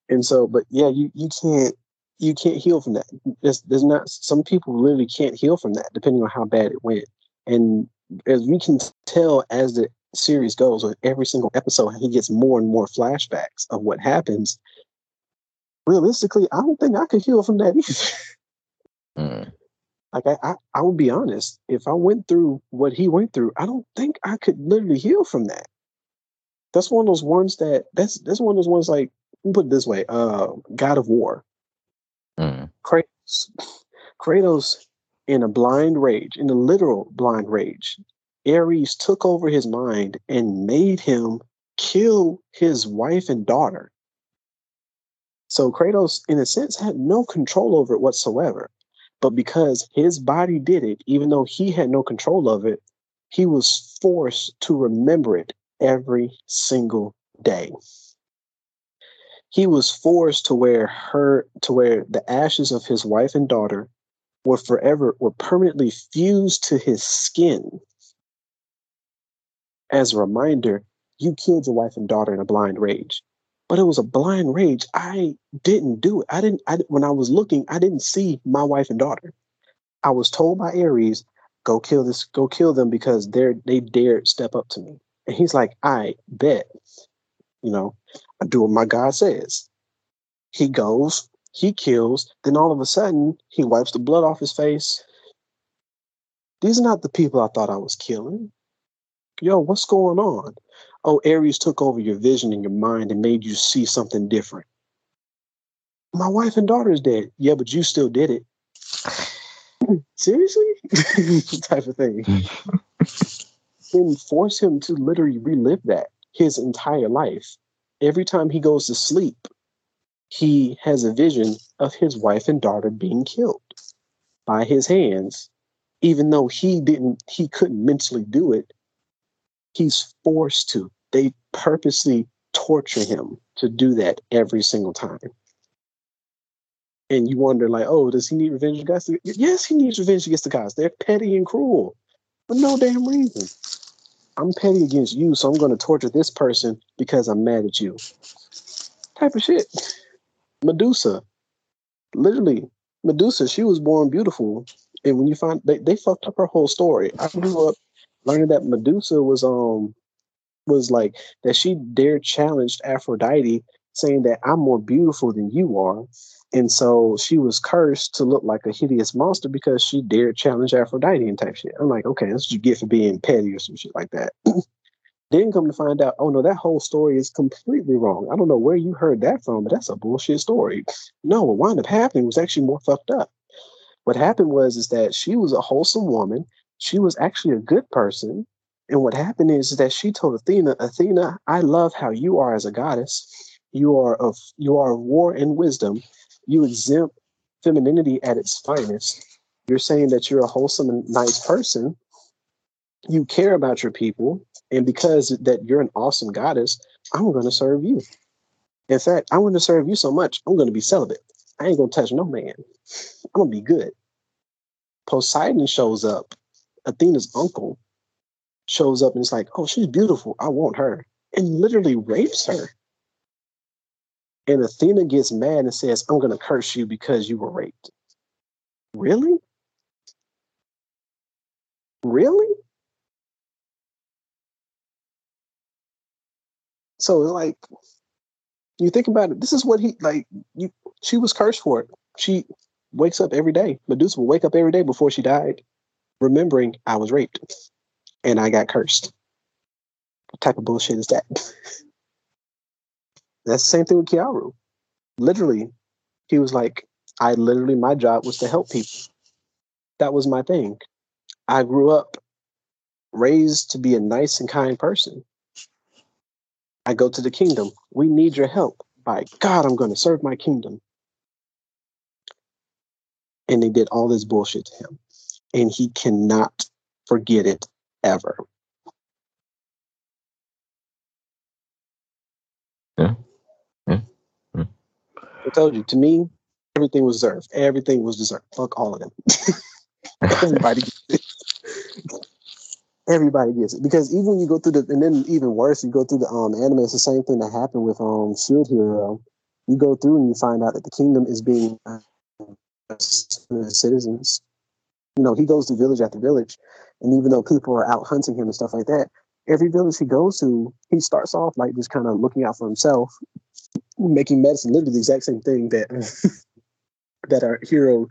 and so, but yeah, you you can't you can't heal from that. There's there's not some people literally can't heal from that, depending on how bad it went. And as we can tell as the series goes, with every single episode, he gets more and more flashbacks of what happens. Realistically, I don't think I could heal from that either. Mm. Like I, I, I would be honest, if I went through what he went through, I don't think I could literally heal from that. That's one of those ones that that's that's one of those ones like put it this way, uh God of War. Mm. Kratos, Kratos in a blind rage, in a literal blind rage, Ares took over his mind and made him kill his wife and daughter. So Kratos, in a sense, had no control over it whatsoever. But because his body did it, even though he had no control of it, he was forced to remember it every single day. He was forced to wear her to wear the ashes of his wife and daughter were forever were permanently fused to his skin. As a reminder, you killed your wife and daughter in a blind rage. But it was a blind rage. I didn't do it. I didn't I when I was looking, I didn't see my wife and daughter. I was told by Ares, go kill this, go kill them because they're they dared step up to me. And he's like, I bet. You know, I do what my God says. He goes, he kills, then all of a sudden he wipes the blood off his face. These are not the people I thought I was killing. Yo, what's going on? Oh, Ares took over your vision and your mind and made you see something different. My wife and daughter is dead. Yeah, but you still did it. Seriously? type of thing. then force him to literally relive that his entire life. Every time he goes to sleep, he has a vision of his wife and daughter being killed by his hands even though he didn't he couldn't mentally do it he's forced to. They purposely torture him to do that every single time. And you wonder like oh does he need revenge against the yes he needs revenge against the gods. They're petty and cruel for no damn reason. I'm petty against you so i'm going to torture this person because i'm mad at you. Type of shit. Medusa, literally, Medusa, she was born beautiful. And when you find they, they fucked up her whole story. I grew up learning that Medusa was um was like that she dared challenged Aphrodite, saying that I'm more beautiful than you are. And so she was cursed to look like a hideous monster because she dared challenge Aphrodite and type shit. I'm like, okay, that's what you get for being petty or some shit like that. Then come to find out, oh no, that whole story is completely wrong. I don't know where you heard that from, but that's a bullshit story. No, what wound up happening was actually more fucked up. What happened was is that she was a wholesome woman. She was actually a good person. And what happened is that she told Athena, Athena, I love how you are as a goddess. You are of you are of war and wisdom. You exempt femininity at its finest. You're saying that you're a wholesome and nice person. You care about your people and because that you're an awesome goddess, I'm going to serve you. In fact, I'm going to serve you so much, I'm going to be celibate. I ain't going to touch no man. I'm going to be good. Poseidon shows up. Athena's uncle shows up and it's like, oh, she's beautiful. I want her. And literally rapes her. And Athena gets mad and says, I'm going to curse you because you were raped. Really? Really? So like you think about it, this is what he like you she was cursed for it. She wakes up every day. Medusa will wake up every day before she died, remembering I was raped and I got cursed. What type of bullshit is that? That's the same thing with Keyaru. Literally, he was like, I literally my job was to help people. That was my thing. I grew up raised to be a nice and kind person. I go to the kingdom. We need your help. By God, I'm going to serve my kingdom. And they did all this bullshit to him. And he cannot forget it ever. Yeah. Yeah. yeah. I told you, to me, everything was deserved. Everything was deserved. Fuck all of them. Everybody everybody gets it because even when you go through the and then even worse, you go through the um anime. It's the same thing that happened with um Shield Hero. You go through and you find out that the kingdom is being uh, citizens. You know, he goes to village after village, and even though people are out hunting him and stuff like that, every village he goes to, he starts off like just kind of looking out for himself, making medicine. Literally the exact same thing that that our hero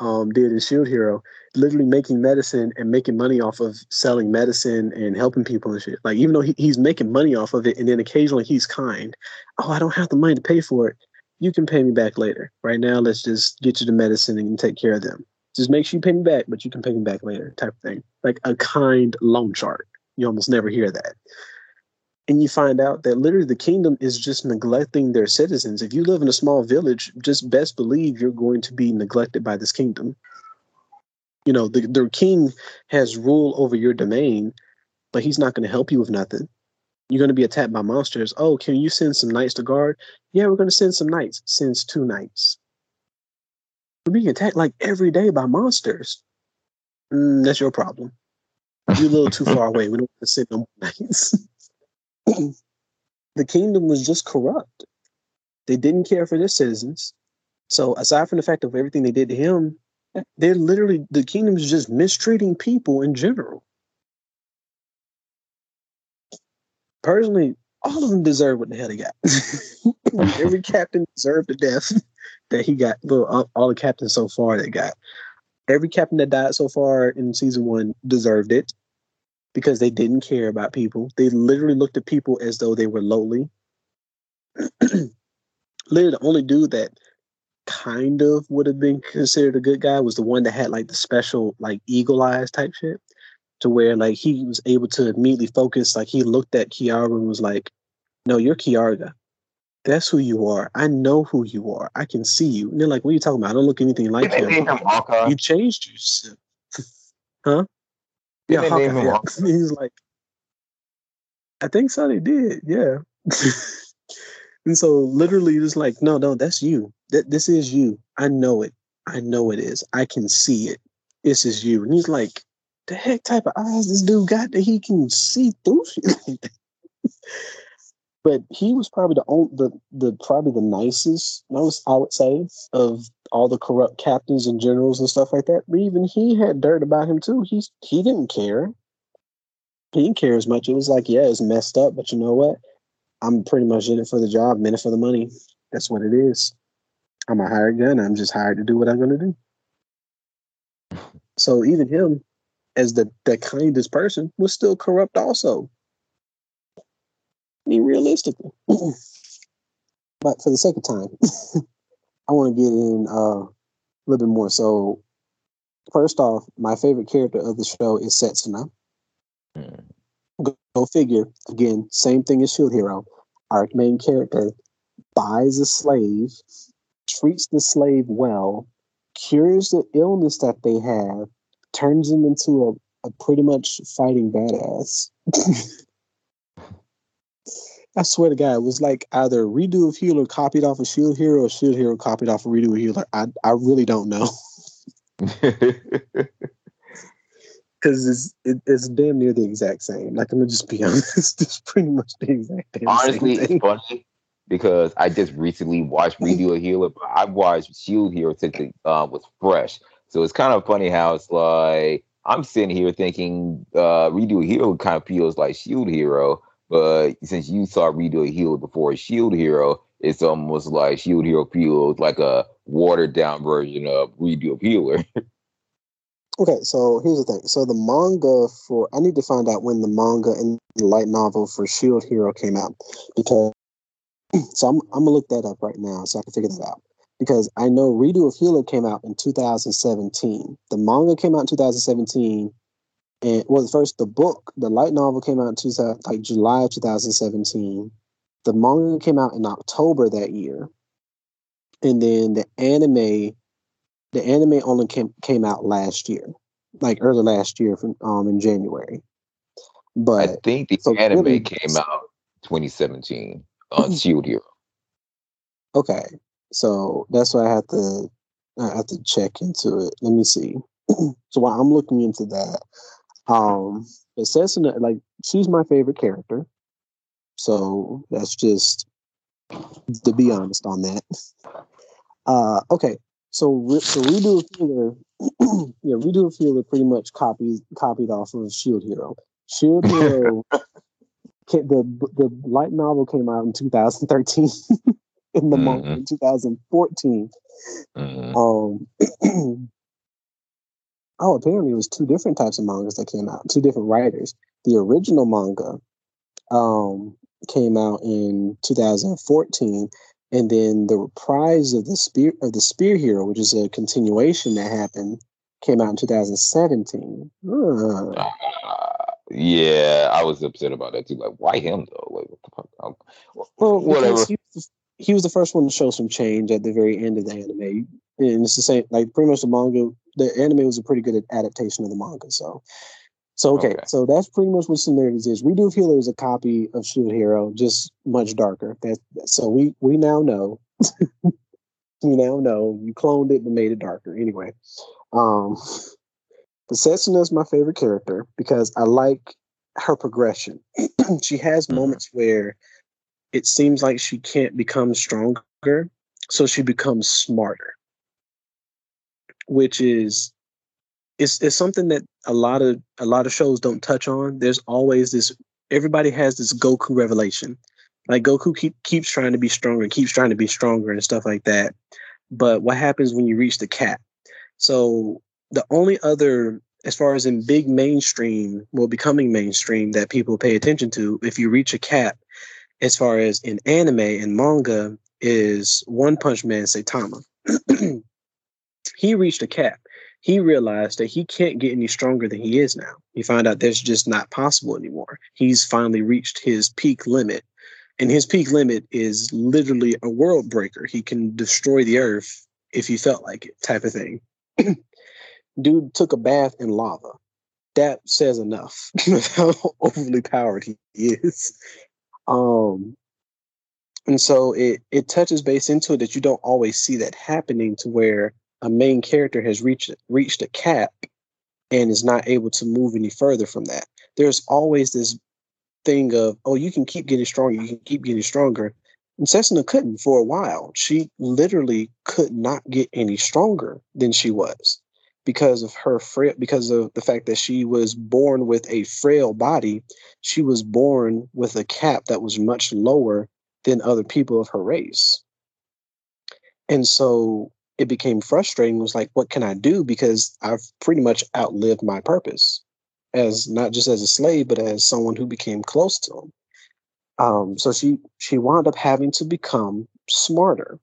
um, did in Shield Hero, literally making medicine and making money off of selling medicine and helping people and shit. Like even though he, he's making money off of it, and then occasionally he's kind. Oh, I don't have the money to pay for it. You can pay me back later. Right now, let's just get you the medicine and take care of them. Just make sure you pay me back, but you can pay me back later, type of thing. Like a kind loan chart. You almost never hear that. and you find out that literally the kingdom is just neglecting their citizens. If you live in a small village, just best believe you're going to be neglected by this kingdom. You know, the, the king has rule over your domain, but he's not going to help you with nothing. You're going to be attacked by monsters. Oh, can you send some knights to guard? Yeah, we're going to send some knights. Sends two knights. We're being attacked like every day by monsters. Mm, that's your problem. You're a little too far away. We don't want to sit no more nights. the kingdom was just corrupt. They didn't care for their citizens. So aside from the fact of everything they did to him, they're literally the kingdom is just mistreating people in general. Personally, all of them deserve what the hell they got. Every captain deserved the death that he got. Well, all, the captains so far that got. Every captain that died so far in season one deserved it because they didn't care about people. They literally looked at people as though they were lowly. literally, the only dude that kind of would have been considered a good guy was the one that had like the special like eagle eyes type shit to where like he was able to immediately focus like he looked at Keyaru and was like no you're Keyaru that's who you are I know who you are I can see you and they're like what are you talking about I don't look anything like you you changed yourself huh yeah, Hawkeye, yeah. he's like I think so they did yeah And so literally just like, no, no, that's you. That this is you. I know it. I know it is. I can see it. This is you. And he's like, the heck type of eyes this dude got that he can see through shit but he was probably the only, the the probably the nicest, most I would say, of all the corrupt captains and generals and stuff like that. But even he had dirt about him too. He's he didn't care. He didn't care as much. It was like, yeah, it's messed up, but you know what? I'm pretty much in it for the job, in it for the money. That's what it is. I'm a hired gun. I'm just hired to do what I'm going to do. So even him, as the, the kindest person, was still corrupt also. I mean, realistically. but for the sake of time, I want to get in uh, a little bit more. So, first off, my favorite character of the show is Setsuna. Mm. Go figure. Again, same thing as Shield Hero. Our main character buys a slave, treats the slave well, cures the illness that they have, turns them into a, a pretty much fighting badass. I swear to God, it was like either Redo of Healer copied off of Shield Hero or Shield Hero copied off of Redo of Healer. I I really don't know. because it's it, it's damn near the exact same. Like I'm gonna just be honest, it's pretty much the exact Honestly, same it's funny because I just recently watched Redo a Healer, but I watched Shield Hero since it uh, was fresh. So it's kind of funny how it's like I'm sitting here thinking uh, Redo a Hero kind of feels like Shield Hero, but since you saw Redo a Healer before Shield Hero, it's almost like Shield Hero feels like a watered down version of Redo Healer. Okay, so here's the thing. So the manga for I need to find out when the manga and the light novel for Shield Hero came out because so I'm I'm gonna look that up right now so I can figure that out. Because I know Redo of Healer came out in 2017. The manga came out in 2017, and well, first the book, the light novel came out in 2000, like July of 2017. The manga came out in October that year, and then the anime the anime only came came out last year, like early last year, from um in January. But I think the so anime really, came out 2017 on Hero. Okay, so that's why I have to I have to check into it. Let me see. so while I'm looking into that, um, it says in the, like she's my favorite character. So that's just to be honest on that. Uh, okay, so, so redo a healer, yeah, redo a healer pretty much copied copied off of Shield Hero. Shield Hero, the the light novel came out in 2013, in the mm-hmm. month in 2014. Mm-hmm. Um, oh, apparently it was two different types of mangas that came out, two different writers. The original manga um, came out in 2014, and then the reprise of the spear of the spear hero which is a continuation that happened came out in 2017 uh. uh, yeah i was upset about that too like why him though like Oh, Well, whatever. he, he was the first one to show some change at the very end of the anime, and it's the same. Like pretty much the manga, the anime was a pretty good adaptation of the manga. So, so okay, Okay. so that's pretty much what similarities is. Redo of Healer is a copy of Shield Hero, just much darker. That so we we now know. we now know you cloned it but made it darker. Anyway, um, Setsuna is my favorite character because I like her progression. she has Mhm. moments where it seems like she can't become stronger, so she becomes smarter, which is it's, it's something that a lot of a lot of shows don't touch on. There's always this. Everybody has this Goku revelation, like Goku keep, keeps trying to be stronger, keeps trying to be stronger, and stuff like that. But what happens when you reach the cap? So the only other, as far as in big mainstream, well, becoming mainstream that people pay attention to, if you reach a cap, as far as in anime and manga, is One Punch Man Saitama. he reached a cap. He realized that he can't get any stronger than he is now. He found out that's just not possible anymore. He's finally reached his peak limit. And his peak limit is literally a world breaker. He can destroy the earth if he felt like it, type of thing. Dude took a bath in lava. That says enough how overly powered he is. Um, and so it it touches base into it that you don't always see that happening to where a main character has reached reached a cap and is not able to move any further from that. There's always this thing of, oh, you can keep getting stronger, you can keep getting stronger. And Setsuna couldn't for a while. She literally could not get any stronger than she was because of her frail because of the fact that she was born with a frail body. She was born with a cap that was much lower than other people of her race. And so it became frustrating. Was like, what can I do? Because I've pretty much outlived my purpose as not just as a slave, but as someone who became close to him. Um, so she she wound up having to become smarter.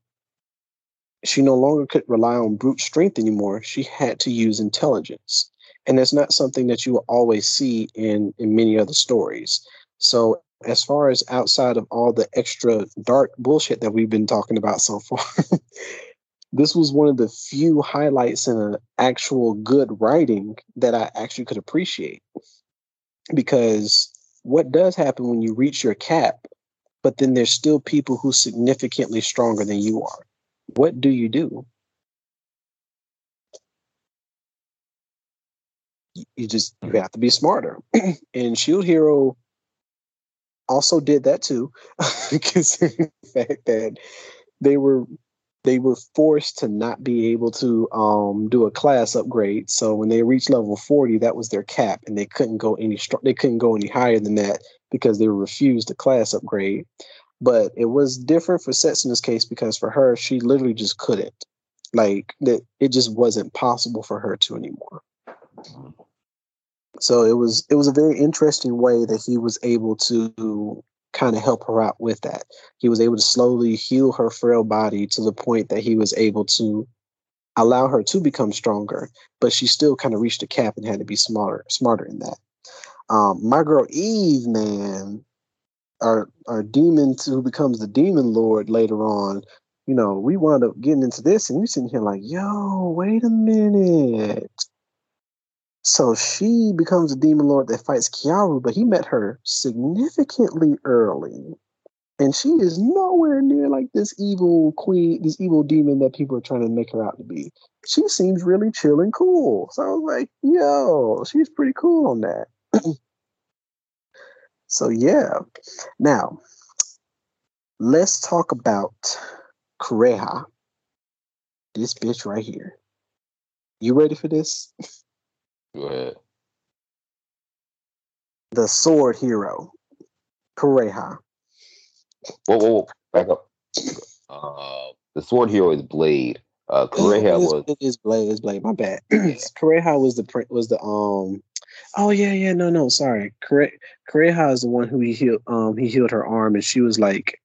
She no longer could rely on brute strength anymore. She had to use intelligence, and that's not something that you will always see in in many other stories. So as far as outside of all the extra dark bullshit that we've been talking about so far, this was one of the few highlights in an actual good writing that I actually could appreciate. Because what does happen when you reach your cap, but then there's still people who significantly stronger than you are? What do you do? You- You just you mm-hmm. have to be smarter. and Shield Hero also did that too, considering the fact that they were they were forced to not be able to um, do a class upgrade. So when they reached level forty, that was their cap, and they couldn't go any str- they couldn't go any higher than that because they were refused a class upgrade. But it was different for Setsuna's case because for her, she literally just couldn't. Like that, it just wasn't possible for her to anymore. So it was it was a very interesting way that he was able to kind of help her out with that. He was able to slowly heal her frail body to the point that he was able to allow her to become stronger, but she still kind of reached a cap and had to be smarter smarter in that. Um, my girl Eve, man, our our demon who becomes the demon lord later on. You know, we wound up getting into this, and we're sitting here like, "Yo, wait a minute." So she becomes a demon lord that fights Keyaru, but he met her significantly early. And she is nowhere near like this evil queen, this evil demon that people are trying to make her out to be. She seems really chill and cool. So I was like, yo, she's pretty cool on that. so yeah. Now, let's talk about Kureha. This bitch right here. You ready for this? Go ahead. The sword hero, Kureha. Whoa, whoa, whoa. Back up. Uh, the sword hero is Blade. Uh, Kureha it is, was it is Blade. It's Blade. My bad. Kureha was the prin- was the um. Oh yeah, yeah. No, no. Sorry. Kure- Kureha is the one who he healed. Um, he healed her arm, and she was like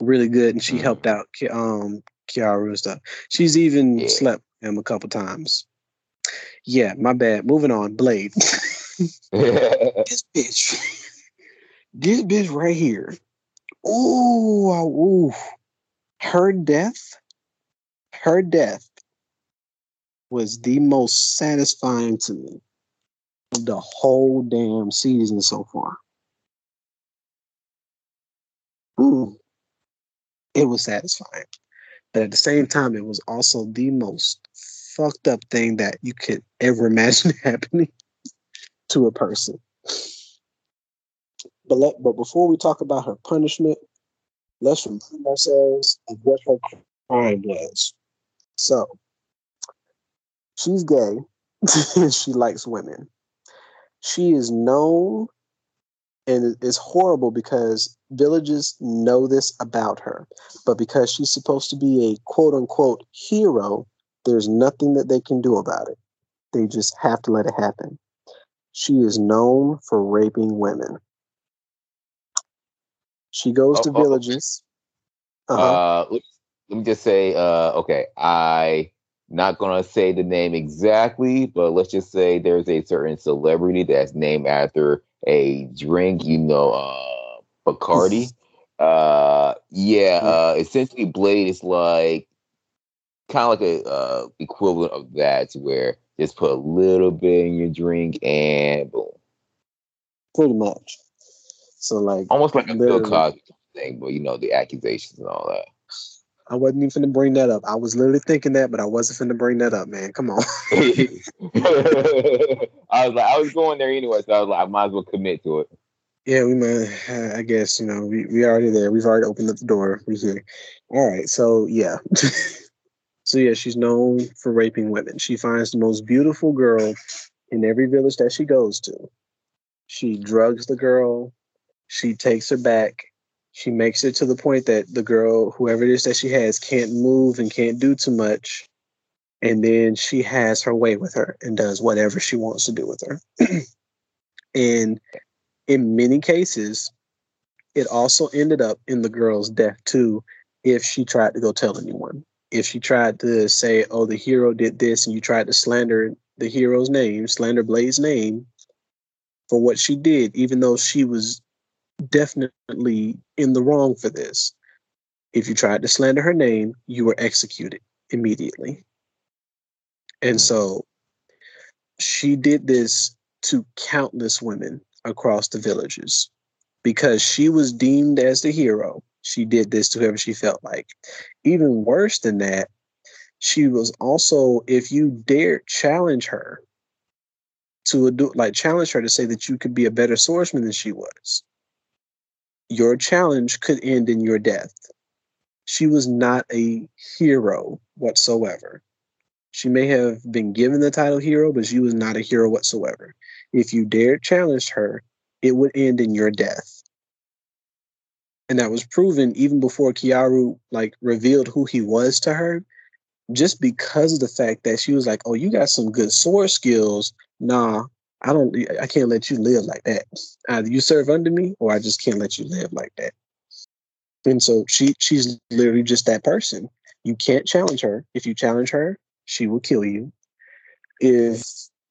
really good, and she Mhm. helped out Ki- um Keyaru and stuff. She's even Yeah. slept with him a couple times. Yeah, my bad. Moving on. Blade. this bitch. This bitch right here ooh, ooh, her death, her death was the most satisfying to me the whole damn season so far. Ooh, it was satisfying. But at the same time, it was also the most fucked up thing that you could ever imagine happening to a person. But let, but before we talk about her punishment, let's remind ourselves of what her crime was. So she's gay and she likes women. She is known and it's horrible because villages know this about her. But because she's supposed to be a quote unquote hero, there's nothing that they can do about it. They just have to let it happen. She is known for raping women. She goes oh, to oh, villages. Uh-huh. Uh, let, let me just say, uh, okay, I not gonna say the name exactly, but let's just say there's a certain celebrity that's named after a drink, you know, uh, Bacardi. uh, yeah, uh, essentially, Blade is like kind of like a uh, equivalent of that, to where just put a little bit in your drink and boom. Pretty much. So like almost like a Bill Cosby thing, but you know the accusations and all that. I wasn't even to bring that up. I was literally thinking that, but I wasn't finna bring that up, man. Come on. I was like, I was going there anyway, so I was like, I might as well commit to it. Yeah, we might. I guess you know we we already there. We've already opened up the door. We're here. All right. So yeah. so yeah, she's known for raping women. She finds the most beautiful girl in every village that she goes to. She drugs the girl. She takes her back she makes it to the point that the girl, whoever it is that she has, can't move and can't do too much. And then she has her way with her and does whatever she wants to do with her. and in many cases, it also ended up in the girl's death too, if she tried to go tell anyone. If she tried to say, oh, the hero did this, and you tried to slander the hero's name, slander Blade's name for what she did, even though she was definitely in the wrong for this. If you tried to slander her name, you were executed immediately. And so she did this to countless women across the villages because she was deemed as the hero. She did this to whoever she felt like. Even worse than that, she was also, if you dared challenge her to a, like challenge her to say that you could be a better swordsman than she was, your challenge could end in your death. She was not a hero whatsoever. She may have been given the title hero, but she was not a hero whatsoever. If you dared challenge her, it would end in your death. And that was proven even before Keyaru like revealed who he was to her, just because of the fact that she was like, "Oh, you got some good sword skills." Nah, I don't, I can't let you live like that. Either you serve under me, or I just can't let you live like that. And so she, she's literally just that person. You can't challenge her. If you challenge her, she will kill you. If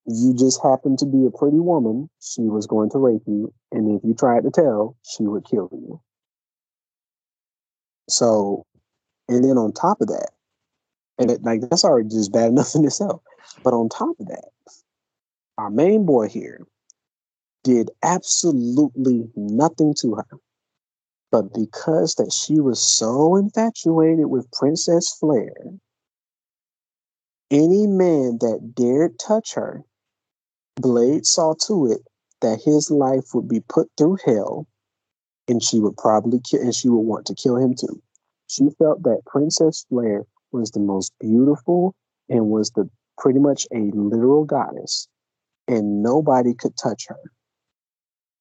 you just happen to be a pretty woman, she was going to rape you. And if you tried to tell, she would kill you. So, and then on top of that, and it, like that's already just bad enough in itself. But on top of that, our main boy here did absolutely nothing to her. But because that she was so infatuated with Princess Flare, any man that dared touch her, Blade saw to it that his life would be put through hell and she would probably kill and she would want to kill him too. She felt that Princess Flare was the most beautiful and was the pretty much a literal goddess and nobody could touch her.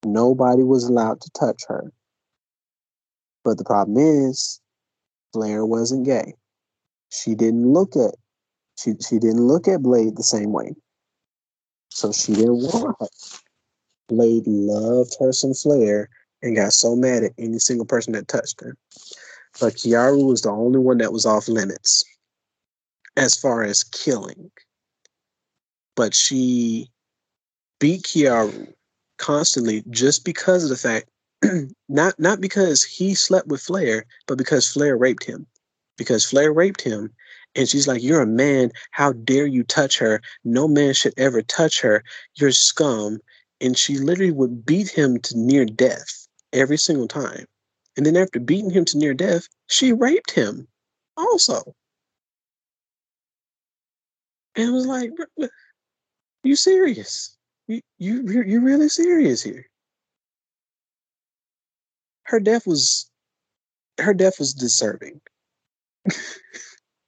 Nobody was allowed to touch her. But the problem is, Flare wasn't gay. She didn't look at she she didn't look at Blade the same way. So she didn't want her. Blade loved her some Flare and got so mad at any single person that touched her. But Keyaru was the only one that was off limits as far as killing. But she beat Keyaru constantly just because of the fact not not because he slept with Flare, but because Flare raped him. Because Flare raped him, and she's like, "You're a man. How dare you touch her? No man should ever touch her. You're scum." And she literally would beat him to near death every single time. And then after beating him to near death, she raped him also. And it was like, you serious? You you you really serious here? Her death was her death was deserving.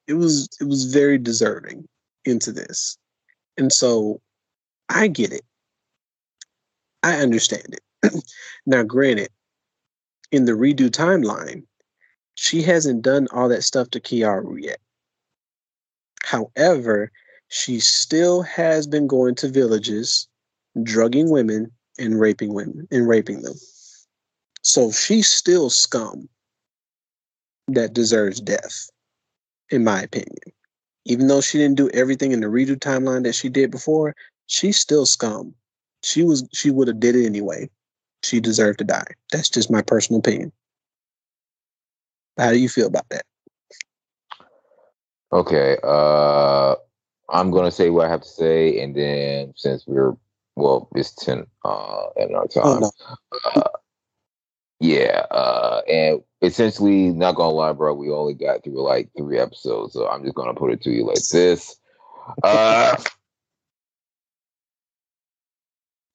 it was it was very deserving into this. And so I get it. I understand it. now granted, in the redo timeline, she hasn't done all that stuff to Keyaru yet. However, she still has been going to villages, drugging women and raping women and raping them. So she's still scum that deserves death, in my opinion. Even though she didn't do everything in the redo timeline that she did before, she's still scum. She was she would have did it anyway. She deserved to die. That's just my personal opinion. How do you feel about that? Okay. Uh I'm gonna say what I have to say, and then since we're well, it's ten uh, at our time. Oh, no. uh, yeah, uh, and essentially, not gonna lie, bro, we only got through like three episodes, so I'm just gonna put it to you like this. Uh,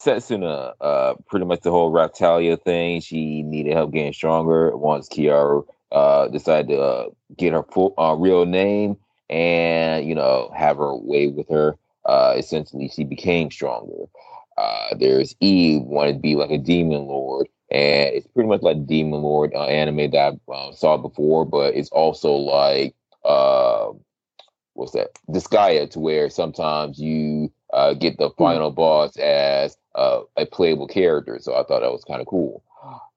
Setsuna, uh, pretty much the whole Raphtalia thing. She needed help getting stronger. Once Keyaru uh, decided to uh, get her full uh, real name, and you know have her way with her. Uh, essentially, she became stronger. Uh, there's Eve wanted to be like a demon lord, and it's pretty much like Demon Lord uh, anime that I uh, saw before, but it's also like uh, what's that? Disgaea, to where sometimes you uh, get the hmm. final boss as uh, a playable character. So I thought that was kind of cool.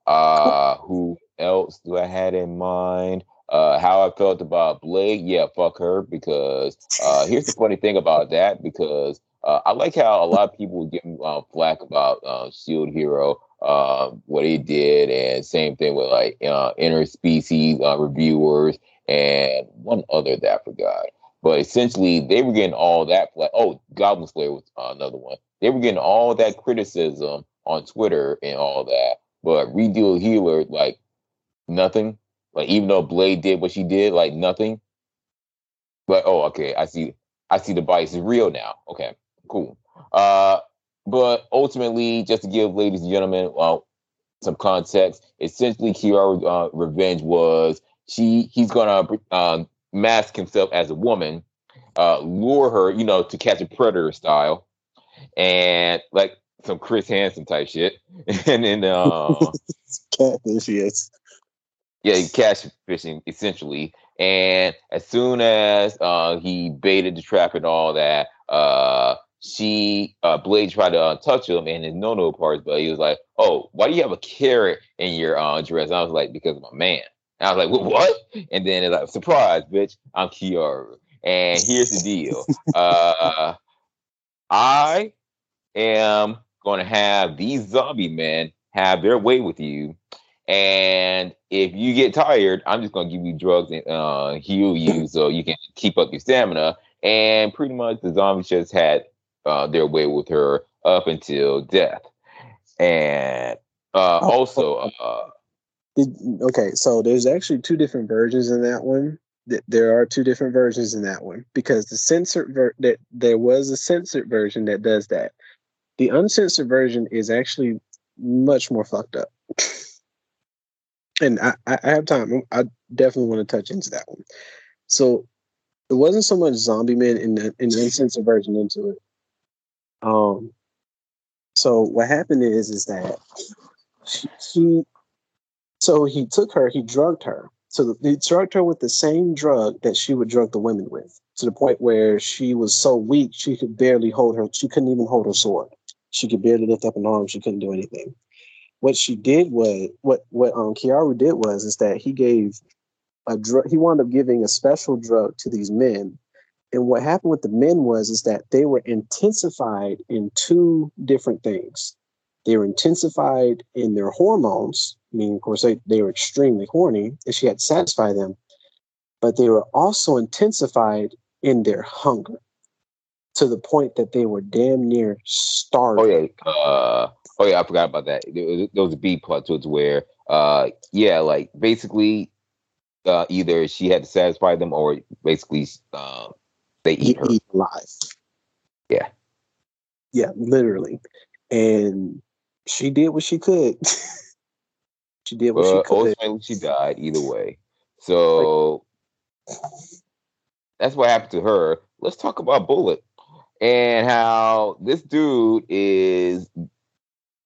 Uh, who else do I had in mind? Uh, how I felt about Blade, yeah, fuck her. Because uh, here's the funny thing about that. Because uh, I like how a lot of people give uh, flack about uh, Shield Hero, uh, what he did, and same thing with like uh, interspecies uh, reviewers and one other that I forgot. But essentially, they were getting all that flack. Oh, Goblin Slayer was uh, another one. They were getting all that criticism on Twitter and all that. But Redo Healer, like nothing. Like even though Blade did what she did, like nothing. But oh, okay, I see. I see the bias is real now. Okay, cool. Uh, but ultimately, just to give ladies and gentlemen, well, some context, essentially, Keyaru uh, revenge was she he's gonna um, mask himself as a woman, uh, lure her, you know, to catch a predator style, and like some Chris Hansen type shit, and then uh, catfish, yes yeah, cash fishing essentially. And as soon as uh, he baited the trap and all that, uh, she uh, Blade tried to uh, touch him and his no no parts, but he was like, "Oh, why do you have a carrot in your uh, dress?" And I was like, "Because I'm a man." And I was like, "What?" And then it's like, "Surprise, bitch! I'm Keyaru." And here's the deal: uh, I am going to have these zombie men have their way with you and if you get tired, I'm just gonna give you drugs and uh, heal you so you can keep up your stamina. And pretty much the zombies just had uh, their way with her up until death. And uh, oh, also, uh, okay, so there's actually two different versions in that one. There are two different versions in that one because the censored ver- that there was a censored version that does that. The uncensored version is actually much more fucked up. and I, I have time. I definitely want to touch into that one. So it wasn't so much zombie men in the in the instance version into it. Um. So what happened is is that he, so he took her, he drugged her. So he drugged her with the same drug that she would drug the women with, to the point where she was so weak she could barely hold her. She couldn't even hold her sword. She could barely lift up an arm. She couldn't do anything what she did was what what um Keyaru did was is that he gave a drug he wound up giving a special drug to these men. And what happened with the men was is that they were intensified in two different things. they were intensified in their hormones. I mean, of course, they, they were extremely horny and she had to satisfy them, but they were also intensified in their hunger to the point that they were damn near starving. Oh yeah, uh, oh yeah, I forgot about that. There was, there was a B plot to it where, uh, yeah, like basically, uh, either she had to satisfy them or basically, uh, they eat her eat alive. Yeah, yeah, literally, and she did what she could. she did what but she could. ultimately she died either way. So that's what happened to her. Let's talk about Bullet and how this dude is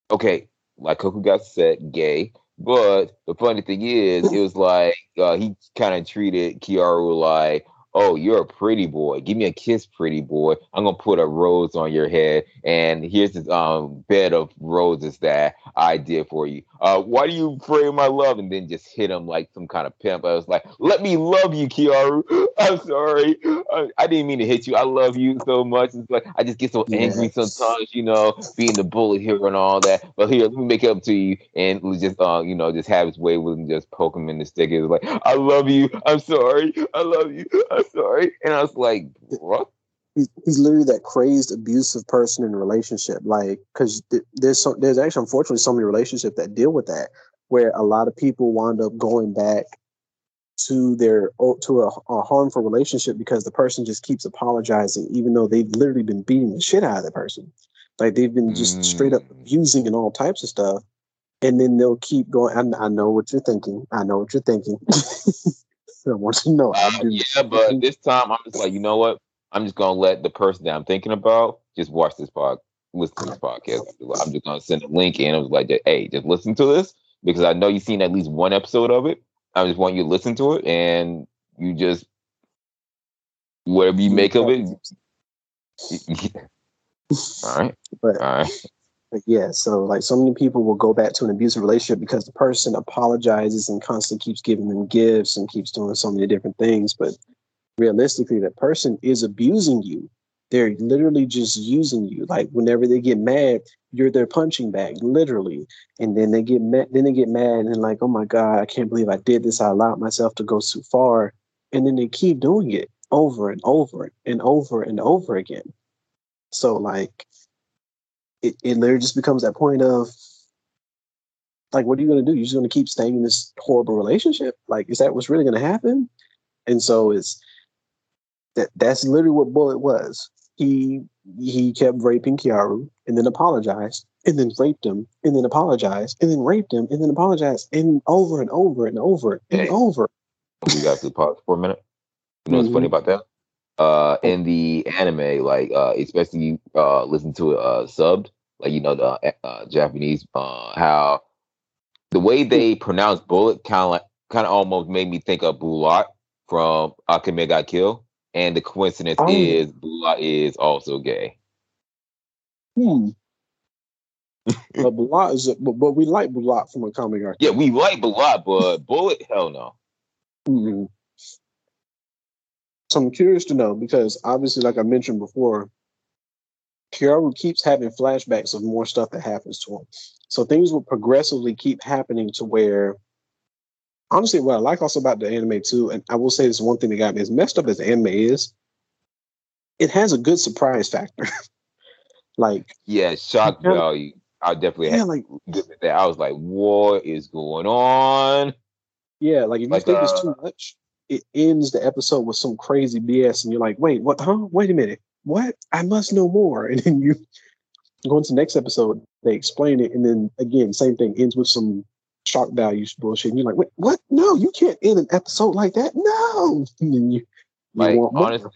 okay. Like Kokugatsu said, gay. But the funny thing is, it was like uh, he kind of treated Keyaru like, oh, you're a pretty boy. Give me a kiss, pretty boy. I'm gonna put a rose on your head, and here's this um bed of roses that I did for you. Uh, why do you pray my love? And then just hit him like some kind of pimp. I was like, let me love you, Keyaru. I'm sorry. I, I didn't mean to hit you. I love you so much. It's like I just get so angry Yes. sometimes, you know, being the bullet here and all that. But here, let me make it up to you, and just uh, you know, just have his way with him, just poke him in the stick. It's like, I love you. I'm sorry. I love you. I'm sorry. And I was like, what? he's, he's literally that crazed abusive person in a relationship like because th- there's so there's actually unfortunately so many relationships that deal with that where a lot of people wind up going back to their to a, a harmful relationship because the person just keeps apologizing even though they've literally been beating the shit out of the person like they've been just straight up Mm. abusing and all types of stuff and then they'll keep going I, I know what you're thinking i know what you're thinking i want you to know I Uh, do. yeah, but this time I'm just like, you know what? I'm just gonna let the person that I'm thinking about just watch this podcast, listen to this podcast. I'm just gonna send a link in. I was like, hey, just listen to this because I know you've seen at least one episode of it. I just want you to listen to it and you just whatever you make of it. All right, But- all right. Yeah, so like so many people will go back to an abusive relationship because the person apologizes and constantly keeps giving them gifts and keeps doing so many different things. But realistically, that person is abusing you. They're literally just using you. Like whenever they get mad, you're their punching bag, literally. And then they get mad. Then they get mad and like, oh my god, I can't believe I did this. I allowed myself to go too far. And then they keep doing it over and over and over and over again. So like it, it literally just becomes that point of like what are you going to do you're just going to keep staying in this horrible relationship like is that what's really going to happen and so it's that that's literally what bullet was he he kept raping Keyaru and then apologized and then raped him and then apologized and then raped him and then apologized and over and over and over and Hey. over we got to pause for a minute. You know what's funny mm-hmm. about that? Uh, in the anime, like uh, especially uh, listen to it uh, subbed, like you know the uh, Japanese, uh, how the way they pronounce bullet kind of like kind of almost made me think of Bulat from Akame ga Kill, and the coincidence Oh. is Bulat is also gay. hmm. but Bulat is a, but, but we like Bulat from a comic arc. Yeah, we like Bulat, but Bullet, hell no. Mhm. So I'm curious to know because obviously, like I mentioned before, Keyaru keeps having flashbacks of more stuff that happens to him. So things will progressively keep happening to where, honestly, what I like also about the anime too, and I will say this one thing that got me as messed up as anime is, it has a good surprise factor. like, Yeah, shock Yeah. value. I definitely yeah, had like that. I was like, what is going on? Yeah, like if you Like, think it's uh, too much, it ends the episode with some crazy BS, and you're like, "Wait, what? Huh? Wait a minute, what? I must know more." And then you go into the next episode, they explain it, and then again, same thing ends with some shock value bullshit, and you're like, "Wait, what? No, you can't end an episode like that. No!" And then you, you like honestly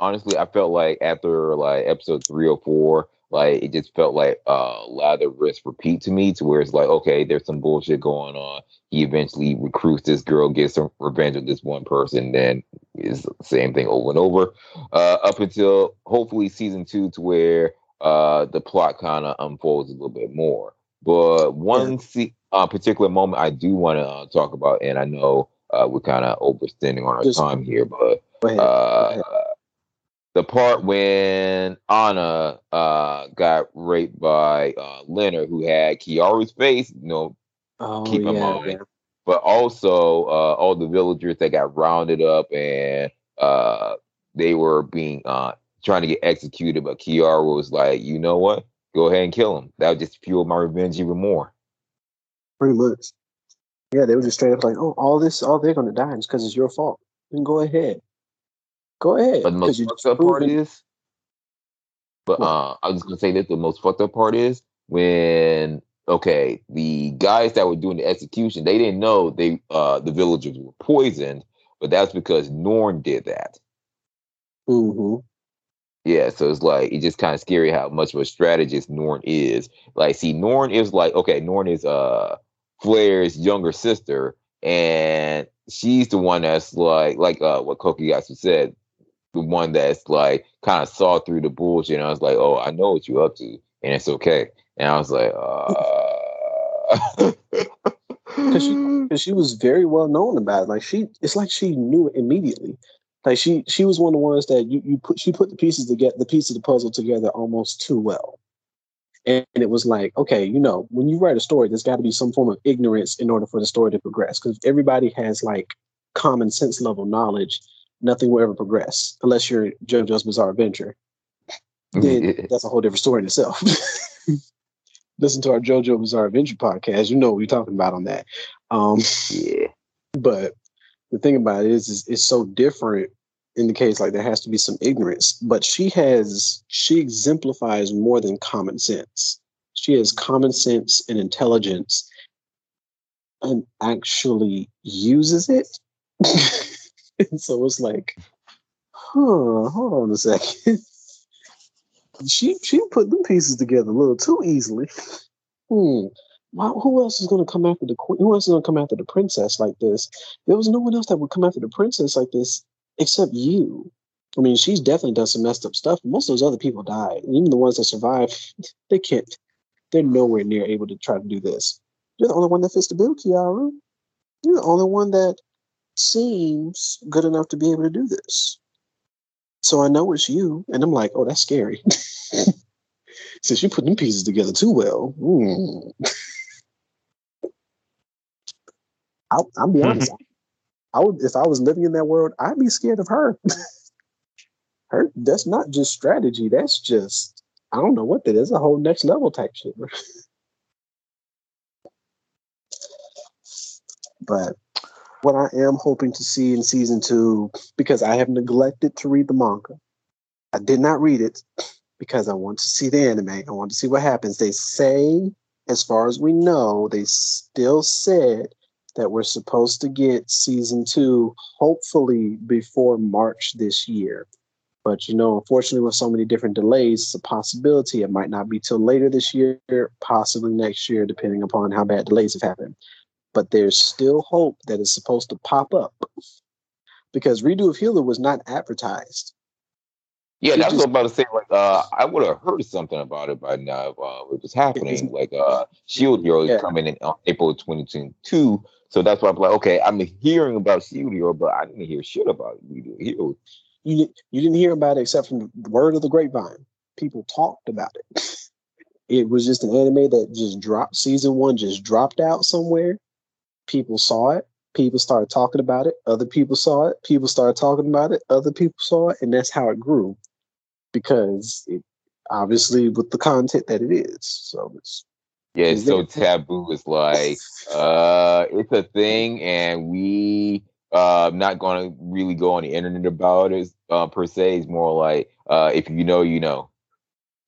honestly i felt like after like episode three or four like it just felt like a uh lather risk repeat to me to where it's like okay there's some bullshit going on he eventually recruits this girl gets some revenge of this one person then is the same thing over and over uh up until hopefully season two to where uh the plot kind of unfolds a little bit more but one se- uh, particular moment i do want to uh, talk about and i know uh, we're kind of overstanding on our Just- time here but Go ahead. uh, ahead. The part when Anna uh, got raped by uh, Leonard, who had Keyaru's face, you know, Oh, keep in yeah, yeah. But also uh, all the villagers that got rounded up and uh, they were being uh, trying to get executed. But Keyaru was like, you know what? Go ahead and kill him. That would just fuel my revenge even more. Pretty much. Yeah, they were just straight up like, oh, all this, all they're gonna die is because it's your fault. Then go ahead. Go ahead. But the most fucked up part is, but uh, I was just gonna say that the most fucked up part is when okay, the guys that were doing the execution, they didn't know they uh the villagers were poisoned, but that's because Norn did that. Mhm. Yeah, so it's like it's just kind of scary how much of a strategist Norn is. Like, see, Norn is like okay, Norn is uh Flare's younger sister, and she's the one that's like like uh what Koki Kokugatsu said, the one that's like kind of saw through the bullshit. And I was like, oh, I know what you're up to, and it's okay. And I was like, uh, Cause she, cause she was very well known about it. Like she, it's like she knew it immediately. Like she, she was one of the ones that you, you put, she put the pieces together, the piece of the puzzle together almost too well. And it was like, okay, you know, when you write a story, there's got to be some form of ignorance in order for the story to progress. Because everybody has like common sense level knowledge, nothing will ever progress unless you're JoJo's Bizarre Adventure. Then that's a whole different story in itself. Listen to our JoJo Bizarre Adventure podcast. You know what we're talking about on that. Um, yeah. but the thing about it is, is it's so different in the case like there has to be some ignorance but she has she exemplifies more than common sense she has common sense and intelligence and actually uses it and so it's like huh hold on a second she she put the pieces together a little too easily hmm why, who else is going to come after the queen? Who else is going to come after the princess like this? There was no one else that would come after the princess like this except you. I mean, she's definitely done some messed up stuff. Most of those other people died. Even the ones that survived, they can't. They're nowhere near able to try to do this. You're the only one that fits the bill, Keyaru. You're the only one that seems good enough to be able to do this. So I know it's you, and I'm like, oh, that's scary. Since you put them pieces together too well. mm. I'll, I'll be honest. I would, if I was living in that world, I'd be scared of her. her, that's not just strategy. That's just, I don't know what that is. A whole next level type shit. but what I am hoping to see in season two, because I have neglected to read the manga, I did not read it because I want to see the anime. I want to see what happens. They say, as far as we know, they still said that we're supposed to get season two hopefully before March this year. But you know, unfortunately, with so many different delays, it's a possibility it might not be till later this year, possibly next year, depending upon how bad delays have happened. But there's still hope that it's supposed to pop up because Redo of Healer was not advertised. Yeah, It that's just- what I'm about to say. Like, uh, I would have heard something about it by now if uh, it was happening. Like, uh, Shield Hero Yeah. is coming in on April 2022. So that's why I'm like, okay, I'm hearing about Shield Hero, but I didn't hear shit about Redo of Heroes. You you didn't hear about it except from the word of the grapevine. People talked about it. It was just an anime that just dropped. Season one just dropped out somewhere. People saw it. People started talking about it. Other people saw it. People started talking about it. Other people saw it, and that's how it grew. Because it obviously with the content that it is. So it's Yeah, it's so taboo. It's like, uh, it's a thing, and we uh not going to really go on the internet about it uh, per se. It's more like, uh, if you know, you know.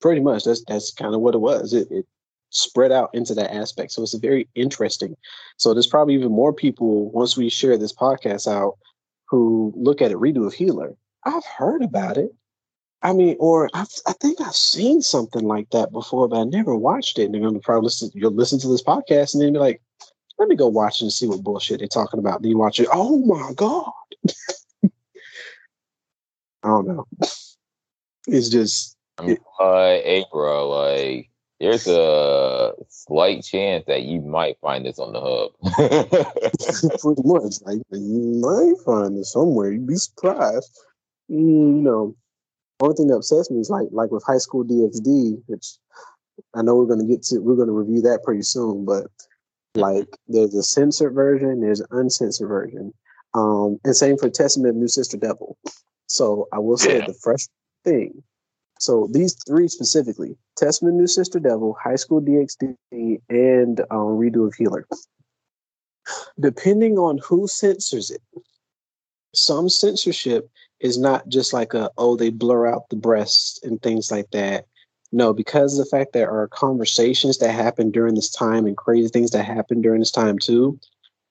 pretty much that's that's kind of what it was. It, it spread out into that aspect. So it's very interesting. So there's probably even more people once we share this podcast out who look at it redo of healer. I've heard about it. I mean, or I've, I think I've seen something like that before, but I never watched it. And they're going to probably listen. You'll listen to this podcast and then be like, "Let me go watch and see what bullshit they're talking about." Then you watch it. Oh my god! I don't know. It's just I hey, bro, like, there's a slight chance that you might find this on the hub. pretty much. Like you might find it somewhere. You'd be surprised. Mm, you know, Only thing that upsets me is like like with High School DxD, which I know we're gonna get to. We're gonna review that pretty soon, but like there's a censored version, there's an uncensored version, um, and same for Testament New Sister Devil. So I will say Yeah. the fresh thing. So these three specifically: Testament New Sister Devil, High School DxD, and um, Redo of Healer. Depending on who censors it, some censorship is not just like a oh they blur out the breasts and things like that. No, because of the fact there are conversations that happen during this time and crazy things that happen during this time too,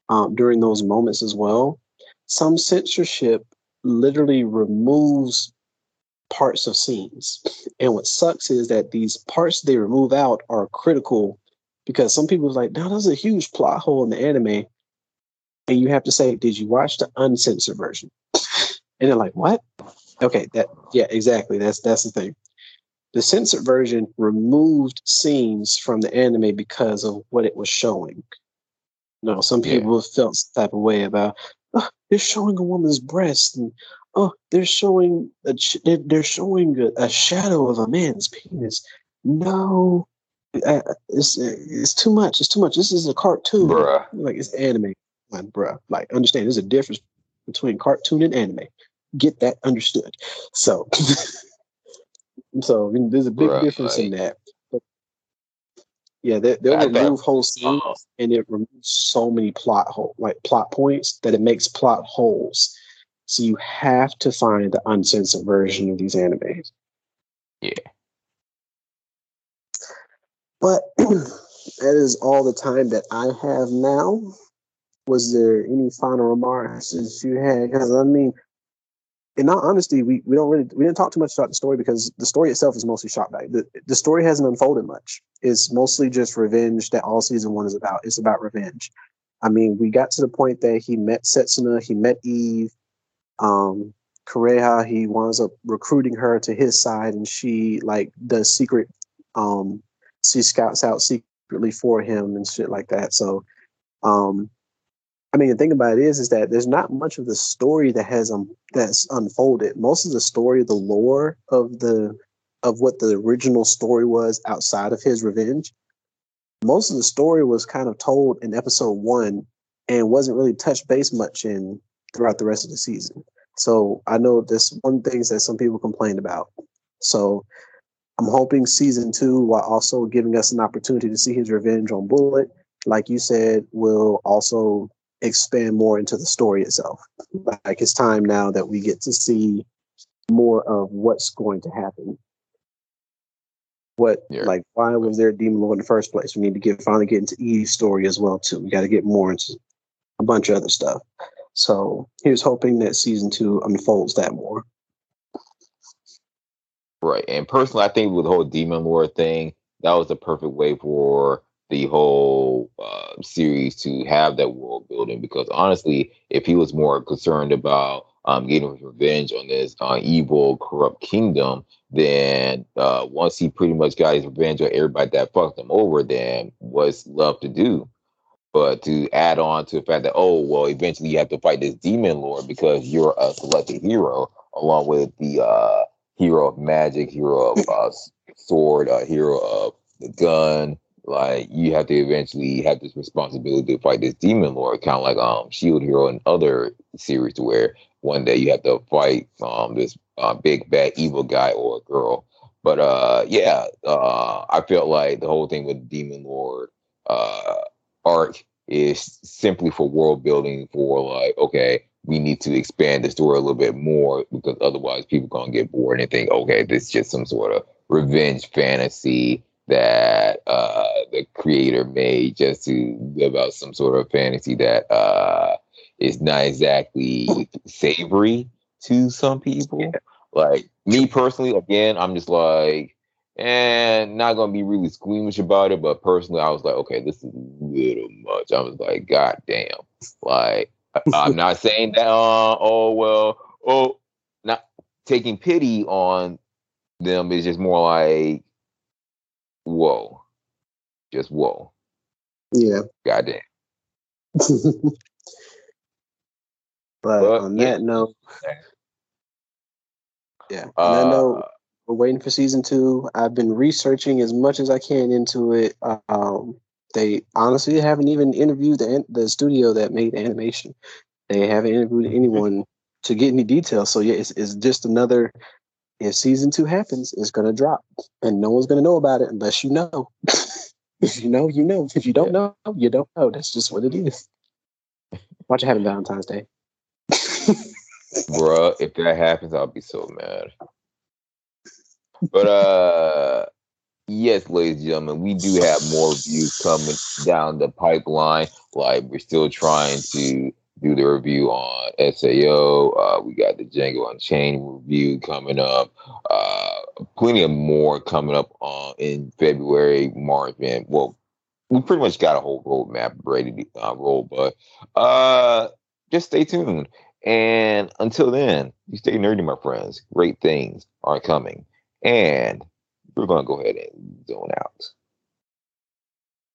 um, during those moments as well. Some censorship literally removes parts of scenes. And what sucks is that these parts they remove out are critical because some people are like, no, there's a huge plot hole in the anime. And you have to say, did you watch the uncensored version? And they're like, what? Okay, that yeah, exactly. That's that's the thing. The censored version removed scenes from the anime because of what it was showing. No, some Yeah. people felt some type of way about oh, they're showing a woman's breast and oh, they're showing a ch- they're, showing a, a shadow of a man's penis. No, it's it's too much. It's too much. This is a cartoon. Bruh. Like it's anime, like, bruh. Like understand, there's a difference between cartoon and anime. Get that understood. So, so I mean, there's a big Bruh, difference in that. But yeah, they, thought- remove whole scenes, Uh-huh. and it removes so many plot hole, like plot points, that it makes plot holes. So you have to find the uncensored version of these animes. Yeah. But that is all the time that I have now. Was there any final remarks that you had? Because I mean, in all honesty, we, we don't really we didn't talk too much about the story because the story itself is mostly shock value. The, the story hasn't unfolded much. It's mostly just revenge that all season one is about. It's about revenge. I mean, we got to the point that he met Setsuna, he met Eve, um, Kureha, he winds up recruiting her to his side, and she like does secret um she scouts out secretly for him and shit like that. So um I mean the thing about it is is that there's not much of the story that has um that's unfolded. Most of the story, the lore of the of what the original story was outside of his revenge, most of the story was kind of told in episode one and wasn't really touched base much in throughout the rest of the season. So I know there's one things that some people complained about. So I'm hoping season two, while also giving us an opportunity to see his revenge on Bullet, like you said, will also expand more into the story itself. Like it's time now that we get to see more of what's going to happen. What Yeah. like why was there a demon lord in the first place? We need to get finally get into Eve's story as well too. We got to get more into a bunch of other stuff. So he was hoping that season two unfolds that more. Right. And personally, I think with the whole Demon Lord thing, that was the perfect way for the whole uh, series to have that world building. Because honestly, if he was more concerned about um, getting revenge on this uh, evil, corrupt kingdom, then uh, once he pretty much got his revenge on everybody that fucked him over, then what's left to do? But to add on to the fact that, oh, well, eventually you have to fight this demon lord because you're a selected hero, along with the uh, hero of magic, hero of uh, sword, uh, hero of the gun. Like you have to eventually have this responsibility to fight this demon lord, kind of like um Shield Hero and other series, where one day you have to fight um this uh, big bad evil guy or a girl. But uh yeah, uh I felt like the whole thing with Demon Lord uh arc is simply for world building for like okay we need to expand the story a little bit more because otherwise people gonna get bored and think okay this is just some sort of revenge fantasy that uh the creator made just to live out some sort of fantasy that uh is not exactly savory to some people. Like me personally again i'm just like and not gonna be really squeamish about it, but personally, I was like, okay, this is a little much. I was like, god damn. Like, I'm not saying that. Uh, oh well. Oh, not taking pity on them is just more like, whoa, just whoa, Yeah. god damn. but But, on yeah. that note, Yeah, and uh, I know we're waiting for season two. I've been researching as much as I can into it. Um, they honestly haven't even interviewed the the studio that made the animation. They haven't interviewed mm-hmm. anyone to get any details. So yeah, it's, it's just another. If season two happens, it's gonna drop, and no one's gonna know about it unless you know. if you know, you know. If you don't know, you don't know. That's just what it is. Watch it happen Valentine's Day. Bruh, if that happens, I'll be so mad. But uh yes, ladies and gentlemen, we do have more reviews coming down the pipeline. Like we're still trying to do the review on SAO. Uh, we got the Django Unchained review coming up. Uh, plenty of more coming up on in February, March, and well, we pretty much got a whole roadmap ready to uh, roll. But uh, just stay tuned. And until then, you stay nerdy, my friends. Great things are coming. And we're going to go ahead and zone out.